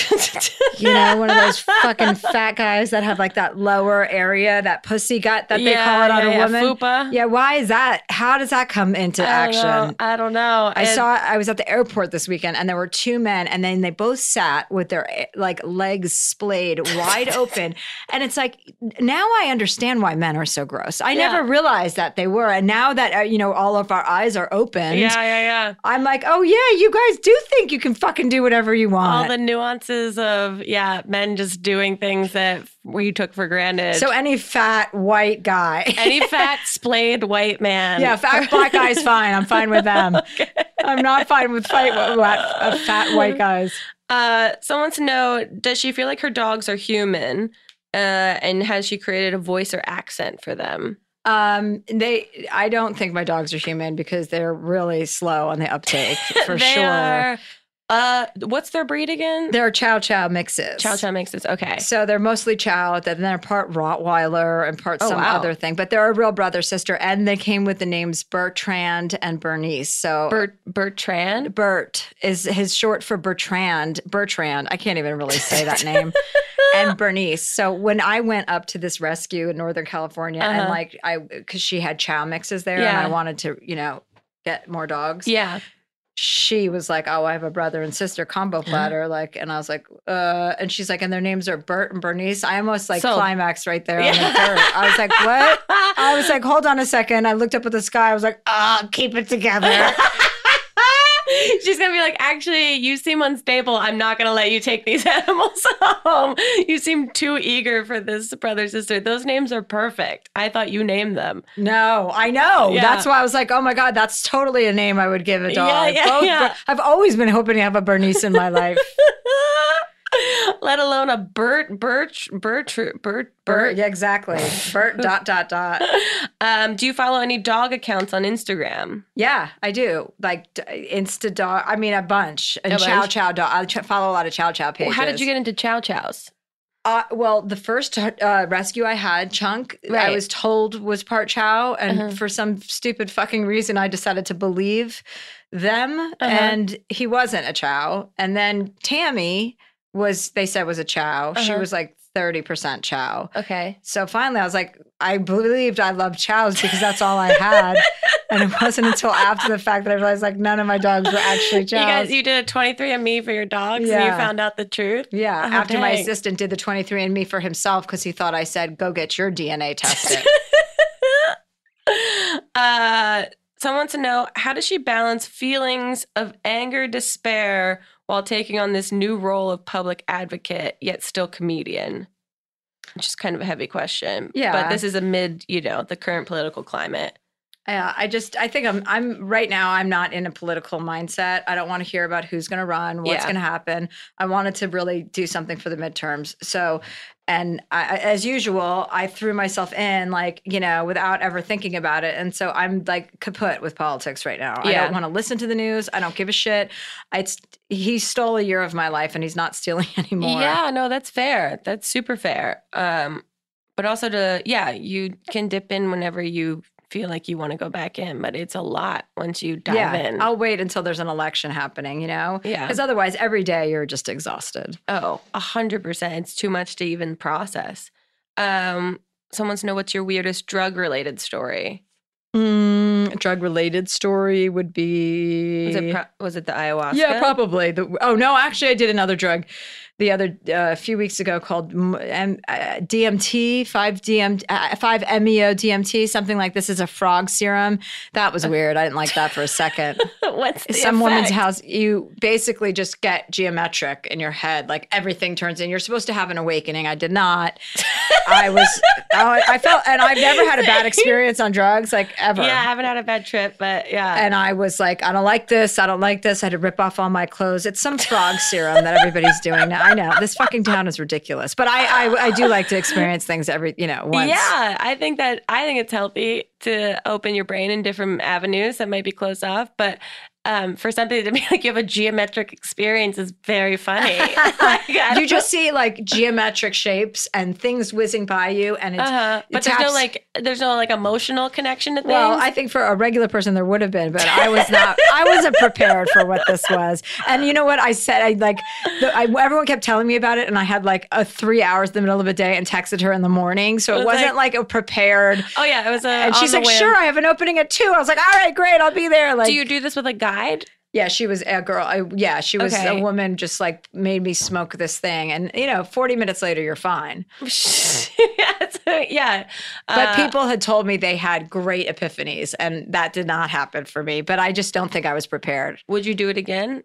You know, one of those fucking fat guys that have like that lower area, that pussy gut that they call it on yeah, a yeah, woman. Fupa. Yeah, why is that? How does that come into I don't action? I don't know. I And- saw I was at the airport this weekend and there were two men and then they both sat with their like legs splayed wide open and it's like now I understand why men are so gross. I Yeah. never realized that they were and now that uh, you know all of our eyes are open Yeah, yeah, yeah. I'm like, "Oh yeah, you guys do think you can fucking do whatever you want. All the nuances of yeah, men just doing things that we took for granted. so any fat white guy. any fat splayed white man. yeah, fat black guy's fine. I'm fine with them. I'm not fine with fight, uh, fat white guys. Uh, someone wants to know: Does she feel like her dogs are human? Uh, and has she created a voice or accent for them? Um, they. I don't think my dogs are human because they're really slow on the uptake for they sure. Are, uh, what's their breed again? They're Chow Chow mixes. Chow Chow mixes. okay. So they're mostly Chow. Then they're part Rottweiler and part Oh, some wow. other thing. But they're a real brother sister, and they came with the names Bertrand and Bernice. So Bert Bertrand. Bert is his short for Bertrand. Bertrand. I can't even really say that name. and Bernice. So when I went up to this rescue in Northern California, and Uh-huh. like I, because she had Chow mixes there, and I wanted to, you know, get more dogs. Yeah. She was like, "Oh, I have a brother and sister combo platter." Like, and I was like, "Uh," and she's like, "And their names are Bert and Bernice." I almost like So- climaxed right there on the Yeah. I was like, "What?" I was like, "Hold on a second. I looked up at the sky. I was like, "Ah, keep it together." She's gonna be like, actually, you seem unstable. I'm not gonna let you take these animals home. You seem too eager for this brother sister. Those names are perfect. I thought you named them. No, I know. Yeah. That's why I was like, oh my God, that's totally a name I would give a dog. Yeah, yeah, Both yeah. I've always been hoping to have a Bernice in my life. let alone a Bert, Birch, Bert, Bert, Bert, Bert. yeah, exactly. Bert dot dot dot. Um, do you follow any dog accounts on Instagram? Yeah, I do. Like Insta dog. I mean, a bunch. And A Chow bunch? Chow dog. I ch- follow a lot of Chow Chow pages. How did you get into Chow Chows? Uh, well, the first uh, rescue I had, Chunk, I was told was part Chow, and Uh-huh. for some stupid fucking reason, I decided to believe them, Uh-huh. and he wasn't a Chow. And then Tammy was, they said was a Chow. She Uh-huh. was like thirty percent Chow. Okay. So finally, I was like, I believed I loved chows because that's all I had. and it wasn't until after the fact that I realized like none of my dogs were actually chows. You guys, you did a 23andMe for your dogs and you found out the truth? yeah, Oh, after my assistant did the 23andMe for himself because he thought I said, go get your DNA tested. uh, someone wants to know how does she balance feelings of anger, despair while taking on this new role of public advocate, yet still comedian? Which is kind of a heavy question. Yeah. But this is amid, you know, the current political climate. Yeah, I just I think I'm I'm right now I'm not in a political mindset. I don't want to hear about who's going to run, what's Yeah. going to happen. I wanted to really do something for the midterms. So, and I, as usual, I threw myself in like you know without ever thinking about it, and so I'm like kaput with politics right now. I don't want to listen to the news. I don't give a shit. It's he stole a year of my life, and he's not stealing anymore. Yeah, no, that's fair. That's super fair. Um, but also to yeah, you can dip in whenever you feel like you want to go back in, but it's a lot once you dive yeah. in. I'll wait until there's an election happening. You know. yeah. Because otherwise, every day you're just exhausted. Oh, a hundred percent. It's too much to even process. Um, someone wants to know what's your weirdest drug related story. Mm, drug related story would be. Was it pro- was it the ayahuasca? yeah, probably. The, oh no, actually, I did another drug the other uh, a few weeks ago called M- M- uh, DMT, five DM, uh, five MEO DMT, something like this is a frog serum. That was weird. I didn't like that for a second. what's Some woman's house, you basically just get geometric in your head, like everything turns in. You're supposed to have an awakening. I did not. I was, I, I felt, and I've never had a bad experience on drugs, like ever. Yeah, I haven't had a bad trip, but yeah. And I was like, I don't like this. I don't like this. I had to rip off all my clothes. It's some frog serum that everybody's doing now. I know this fucking town is ridiculous, but I, I, I do like to experience things every, you know, once. Yeah, I think that I think it's healthy to open your brain in different avenues that might be closed off, but um, for something to be like you have a geometric experience is very funny. Like, You just see like geometric shapes and things whizzing by you, and it's. uh-huh. it but there's no like there's no like emotional connection to things. Well, I think for a regular person there would have been, but I was not. I wasn't prepared for what this was. And you know what I said? I like. The, I, everyone kept telling me about it, and I had like a three hours in the middle of the day and texted her in the morning, so It was wasn't like, a prepared. oh yeah, it was a. And she's like, whim. "Sure, I have an opening at two. I was like, "All right, great, I'll be there." Like, Do you do this with a guide? yeah, she was a girl. I, yeah, she was Okay. a woman. Just like made me smoke this thing, and you know, forty minutes later, you're fine. yeah, so- yeah. But Uh, people had told me they had great epiphanies, and that did not happen for me. But I just don't think I was prepared. would you do it again?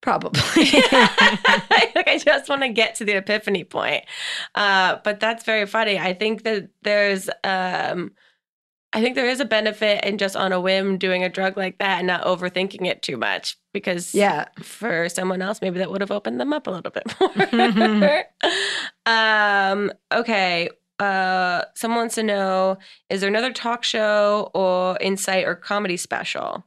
Probably. like I just want to get to the epiphany point. Uh, but that's very funny. I think that there's um I think there is a benefit in just on a whim doing a drug like that and not overthinking it too much because yeah. for someone else maybe that would have opened them up a little bit more. um okay. Uh someone wants to know is there another talk show or insight or comedy special?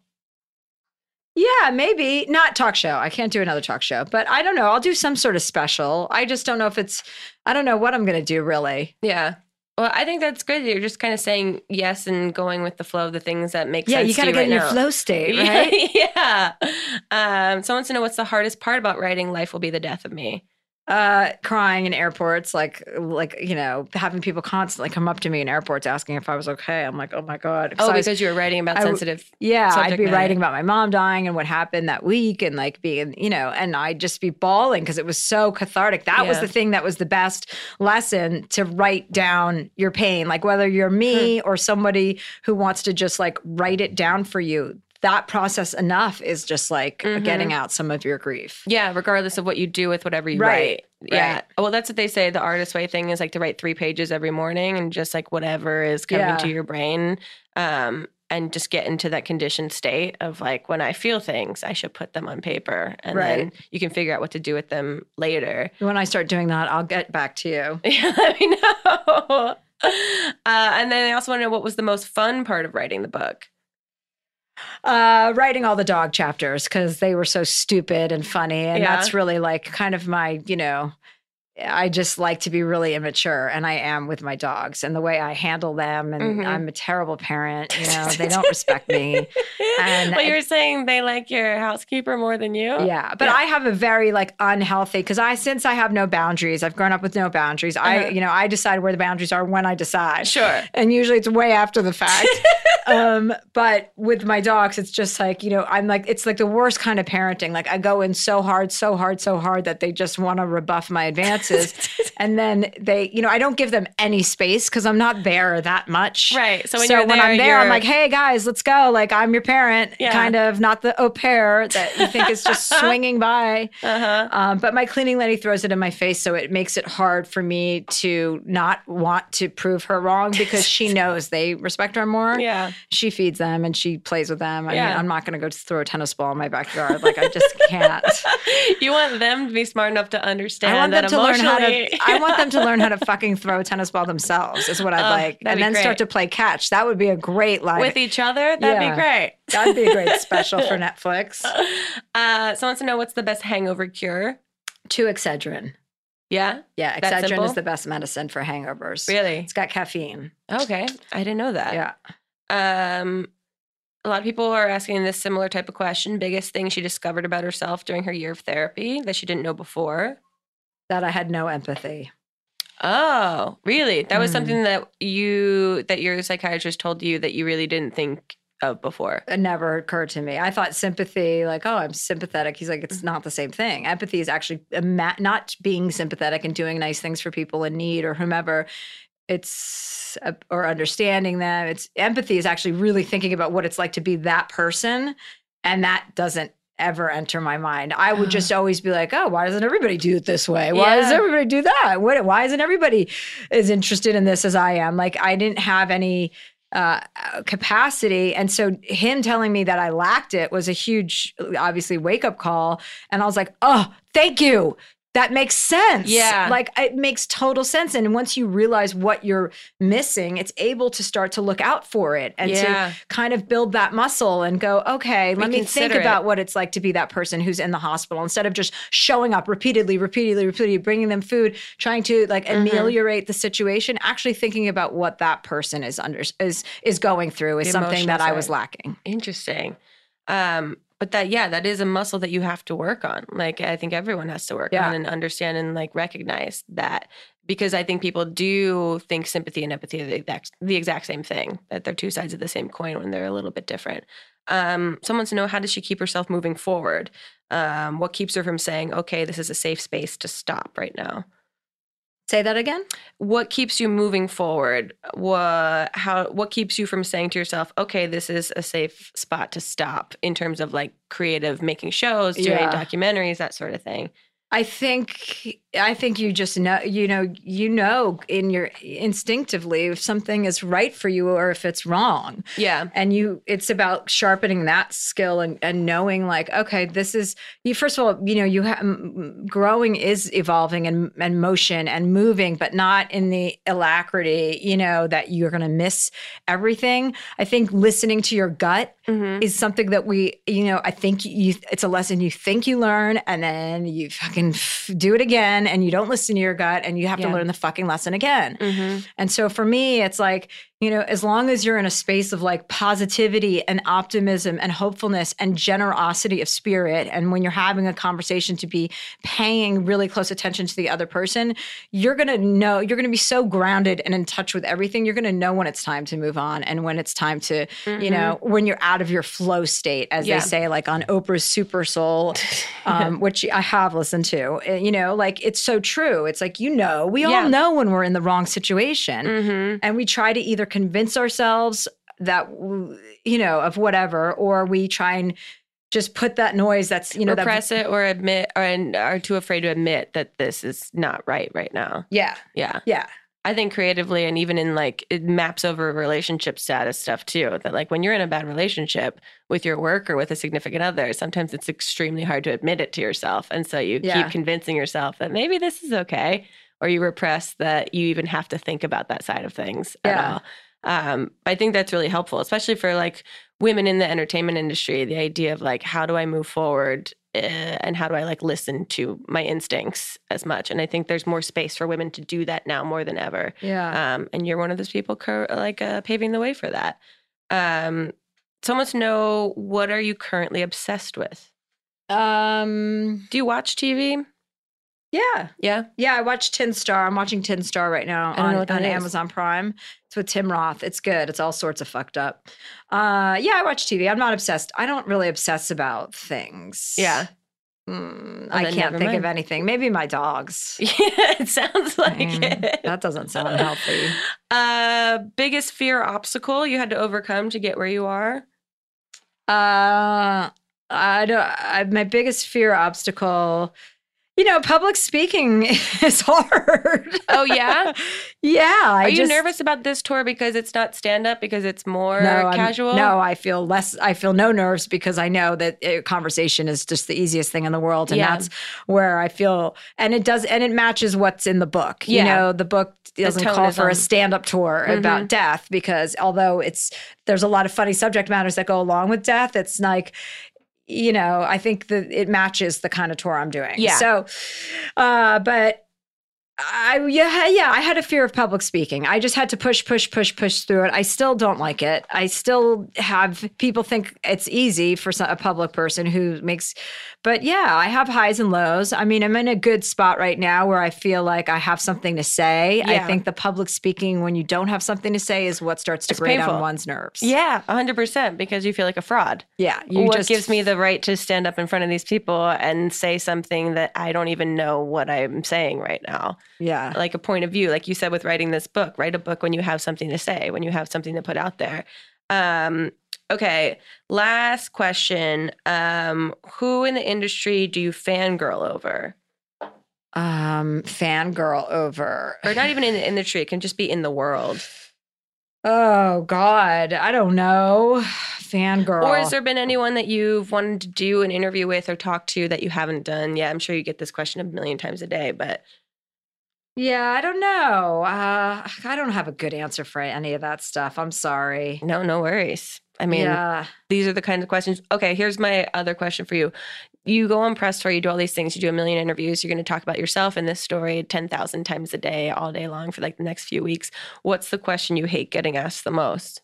Yeah, maybe not talk show. I can't do another talk show, but I don't know. I'll do some sort of special. I just don't know if it's, I don't know what I'm going to do really. Yeah. Well, I think that's good. You're just kind of saying yes and going with the flow of the things that make Yeah, sense. Yeah, you got to to get right in your now. flow state, right? yeah. Um, someone wants to know what's the hardest part about writing "Life Will Be the Death of Me." Uh crying in airports like like you know having people constantly come up to me in airports asking if i was okay i'm like oh my god Oh, I was- because you were writing about I sensitive. yeah i'd be matter. writing about my mom dying and what happened that week and like being you know and i'd just be bawling because it was so cathartic that was the thing that was the best lesson to write down your pain like whether you're me Hmm. or somebody who wants to just like write it down for you that process enough is just like Mhm. getting out some of your grief Yeah, regardless of what you do with whatever you Right, write. Yeah. right. Well, that's what they say. The artist way thing is like to write three pages every morning and just like whatever is coming Yeah. to your brain. Um, and just get into that conditioned state of like when I feel things, I should put them on paper and then you can figure out what to do with them later. When I start doing that, I'll get back to you. Yeah, let me know. Uh, and then I also want to know what was the most fun part of writing the book. Uh, writing all the dog chapters because they were so stupid and funny. And Yeah. that's really like kind of my, you know, I just like to be really immature, and I am with my dogs and the way I handle them. And Mhm. I'm a terrible parent. You know, they don't respect me. And well, I- you were saying they like your housekeeper more than you. Yeah, but Yeah. I have a very like unhealthy because I since I have no boundaries, I've grown up with no boundaries. I Uh-huh. you know I decide where the boundaries are when I decide. Sure. and usually it's way after the fact. um, but with my dogs, it's just like you know I'm like it's like the worst kind of parenting. Like I go in so hard, so hard, so hard that they just want to rebuff my advances, and then they you know I don't give them any space because I'm not there that much. Right. So when so you're when there, I'm there, I'm like, hey guys, let's go. Like I'm your parent, Yeah. kind of not the au pair that you think is just swinging by. Uh-huh. Um, but my cleaning lady throws it in my face, so it makes it hard for me to not want to prove her wrong because she knows they respect her more. Yeah. She feeds them and she plays with them. I Yeah. mean, I'm not going to go throw a tennis ball in my backyard. Like I just can't. you want them to be smart enough to understand I want them that to learn how to. I want them to learn how to fucking throw a tennis ball themselves. Is what I'd Oh, like, and then start to play catch. That would be a great live. with each other. That'd Yeah. be great. That'd be a great special for Netflix. Uh, someone wants to know what's the best hangover cure. Two Excedrin. Yeah, Yeah, Excedrin is the best medicine for hangovers. really. It's got caffeine. Okay, I didn't know that. Yeah. Um, a lot of people are asking this similar type of question. Biggest thing she discovered about herself during her year of therapy that she didn't know before. That I had no empathy. Oh, really? That was Mm. something that you that your psychiatrist told you that you really didn't think of before. It never occurred to me. I thought sympathy, like, oh, I'm sympathetic. He's like, it's not the same thing. Empathy is actually ima- not being sympathetic and doing nice things for people in need or whomever. It's uh, or understanding them. It's empathy is actually really thinking about what it's like to be that person, and that doesn't ever enter my mind. I would just always be like, oh, why doesn't everybody do it this way? Why does everybody do that? What, why isn't everybody as interested in this as I am? Like, I didn't have any uh, capacity. And so him telling me that I lacked it was a huge, obviously, wake up call. And I was like, oh, thank you. That makes sense. Yeah. Like it makes total sense. And once you realize what you're missing, it's able to start to look out for it and Yeah. to kind of build that muscle and go, okay, let me think it. about what it's like to be that person who's in the hospital instead of just showing up repeatedly, repeatedly, repeatedly, bringing them food, trying to like Mm-hmm. ameliorate the situation, actually thinking about what that person is under is is going through is The something that I was lacking. Interesting. Um, but that yeah, that is a muscle that you have to work on. Like I think everyone has to work Yeah. on and understand and like recognize that because I think people do think sympathy and empathy are the exact, the exact same thing. That they're two sides of the same coin when they're a little bit different. Um, someone wants to know how does she keep herself moving forward? Um, what keeps her from saying, "Okay, this is a safe space to stop right now"? Say that again? what keeps you moving forward what how what keeps you from saying to yourself okay this is a safe spot to stop in terms of like creative making shows doing Yeah. documentaries that sort of thing I think I think you just know you know you know in your instinctively if something is right for you or if it's wrong. yeah and you it's about sharpening that skill and, and knowing like okay this is you first of all you know you have growing is evolving and, and motion and moving but not in the alacrity you know that you're going to miss everything i think listening to your gut Mhm. is something that we you know i think you it's a lesson you think you learn and then you fucking f- do it again and you don't listen to your gut and you have Yeah. to learn the fucking lesson again Mhm. and so for me, it's like, you know, as long as you're in a space of like positivity and optimism and hopefulness and generosity of spirit, and when you're having a conversation to be paying really close attention to the other person, you're going to know, you're going to be so grounded and in touch with everything. You're going to know when it's time to move on and when it's time to, you know, when you're out of your flow state, as Mm-hmm. Yeah. they say, like on Oprah's Super Soul, um, which I have listened to. Uh, You know, like it's so true. It's like, you know, we Yeah. all know when we're in the wrong situation Mhm. and we try to either convince ourselves that you know of whatever or we try and just put that noise that's you know that it or admit or and are too afraid to admit that this is not right right now yeah yeah yeah I think creatively and even in like it maps over relationship status stuff too. That like when you're in a bad relationship with your work or with a significant other, sometimes it's extremely hard to admit it to yourself. And so you Yeah. keep convincing yourself that maybe this is okay. Or you repress that you even have to think about that side of things at all. Um, I think that's really helpful, especially for like women in the entertainment industry. The idea of like, how do I move forward uh, and how do I like listen to my instincts as much? And I think there's more space for women to do that now more than ever. Yeah. Um, and you're one of those people cur- like uh, paving the way for that. Um, so I want to know what are you currently obsessed with? Um. Do you watch TV? Yeah. Yeah. Yeah. I watched Tin Star. I'm watching Tin Star right now I don't know on, on is. Amazon Prime. It's with Tim Roth. It's good. It's all sorts of fucked up. Uh. Yeah. I watch TV. I'm not obsessed. I don't really obsess about things. Yeah. Mm, I can't think of anything. Maybe my dogs. Yeah, it sounds like Mm, it. that doesn't sound healthy. Uh, biggest fear obstacle you had to overcome to get where you are? Uh, I don't. I, my biggest fear obstacle, you know, public speaking is hard. Oh, yeah? yeah. I Are you just- nervous about this tour because it's not stand up because it's more No, I'm- casual? no, I feel less. I feel no nerves because I know that uh, conversation is just the easiest thing in the world, and Yeah. that's where I feel. And it does, and it matches what's in the book. You Yeah. know, the book doesn't tone call for a stand-up tour Mhm. about death because although it's there's a lot of funny subject matters that go along with death, it's like. You know, I think that it matches the kind of tour I'm doing. Yeah. So, uh, but I yeah yeah I had a fear of public speaking. I just had to push push push push through it. I still don't like it. I still have people think it's easy for some, a public person who makes but yeah, I have highs and lows. I mean, I'm in a good spot right now where I feel like I have something to say. I think the public speaking when you don't have something to say is what starts to It's grate painful. on one's nerves. Yeah, 100% because you feel like a fraud. Yeah, what just gives me the right to stand up in front of these people and say something that I don't even know what I'm saying right now? yeah. Like a point of view, like you said with writing this book, write a book when you have something to say, when you have something to put out there. Um, okay, last question. Um, who in the industry do you fangirl over? Um fangirl over. Or not even in the industry, it can just be in the world. Oh God, I don't know. Fangirl. Or has there been anyone that you've wanted to do an interview with or talk to that you haven't done? Yeah, I'm sure you get this question a million times a day, but Yeah, I don't know. Uh, I don't have a good answer for any of that stuff. I'm sorry. no, no worries. I mean, yeah, these are the kinds of questions. Okay, here's my other question for you. You go on press tour, you do all these things, you do a million interviews, you're going to talk about yourself in this story 10,000 times a day, all day long for like the next few weeks. What's the question you hate getting asked the most?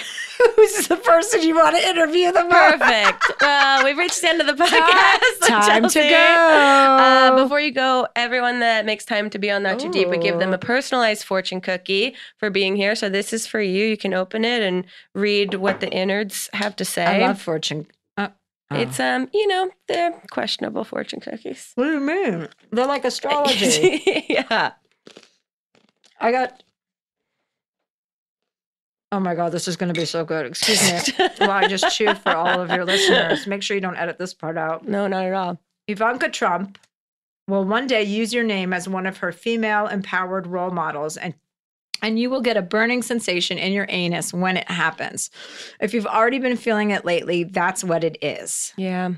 who's the person you want to interview the most? Perfect. well, we've reached the end of the podcast. Time to go. Uh, before you go, everyone that makes time to be on Not Too Deep, we give them a personalized fortune cookie for being here. So this is for you. You can open it and read what the innards have to say. I love fortune. Uh, oh. It's um, you know, they're questionable fortune cookies. What do you mean? They're like astrology. yeah. I got. Oh my God, this is going to be so good. Excuse me. While I just chew for all of your listeners. Make sure you don't edit this part out. No, not at all. Ivanka Trump will one day use your name as one of her female empowered role models and and you will get a burning sensation in your anus when it happens. If you've already been feeling it lately, that's what it is. Yeah.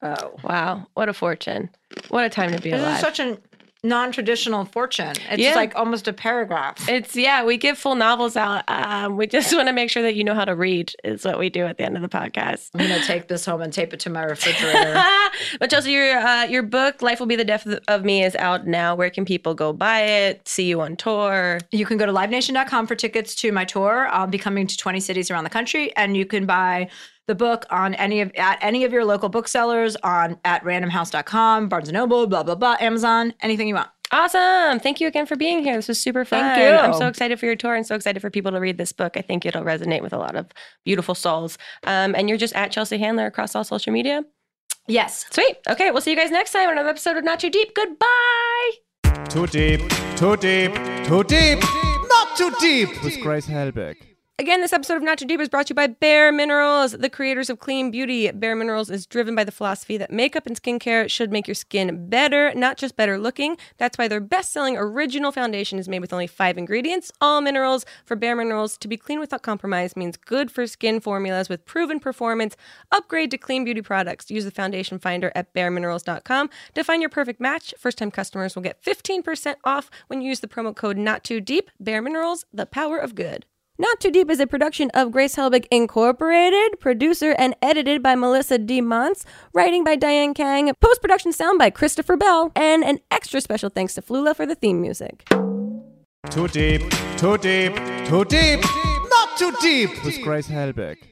Oh. Wow. What a fortune. What a time to be This alive. is such a non-traditional fortune. It's Yeah. like almost a paragraph. It's yeah, we give full novels out. Um, we just want to make sure that you know how to read. Is what we do at the end of the podcast. I'm gonna take this home and tape it to my refrigerator. but Chelsea, your uh, your book "Life Will Be the Death of Me" is out now. Where can people go buy it? See you on tour. You can go to livenation.com for tickets to my tour. I'll be coming to 20 cities around the country, and you can buy the book on any of at any of your local booksellers on at randomhouse.com, Barnes and Noble, blah blah blah, Amazon, anything you want. Awesome! Thank you again for being here. This was super fun. Thank you. I'm so excited for your tour and so excited for people to read this book. I think it'll resonate with a lot of beautiful souls. Um, and you're just at Chelsea Handler across all social media. Yes. Sweet. Okay, we'll see you guys next time on another episode of Not Too Deep. Goodbye. Too deep, too deep, too deep, not too deep. with Grace Helbig. Again, this episode of Not Too Deep is brought to you by Bare Minerals, the creators of clean beauty. Bare Minerals is driven by the philosophy that makeup and skincare should make your skin better, not just better looking. That's why their best selling original foundation is made with only five ingredients, all minerals. For Bare Minerals, to be clean without compromise means good for skin formulas with proven performance. Upgrade to clean beauty products. Use the foundation finder at bareminerals.com to find your perfect match. First time customers will get 15% off when you use the promo code Not Too Deep. Bare Minerals, the power of good. Not Too Deep is a production of Grace Helbig Incorporated, producer and edited by Melissa D. Montz, writing by Diane Kang, post production sound by Christopher Bell, and an extra special thanks to Flula for the theme music. Too deep, too deep, too deep, not too deep. with Grace Helbig.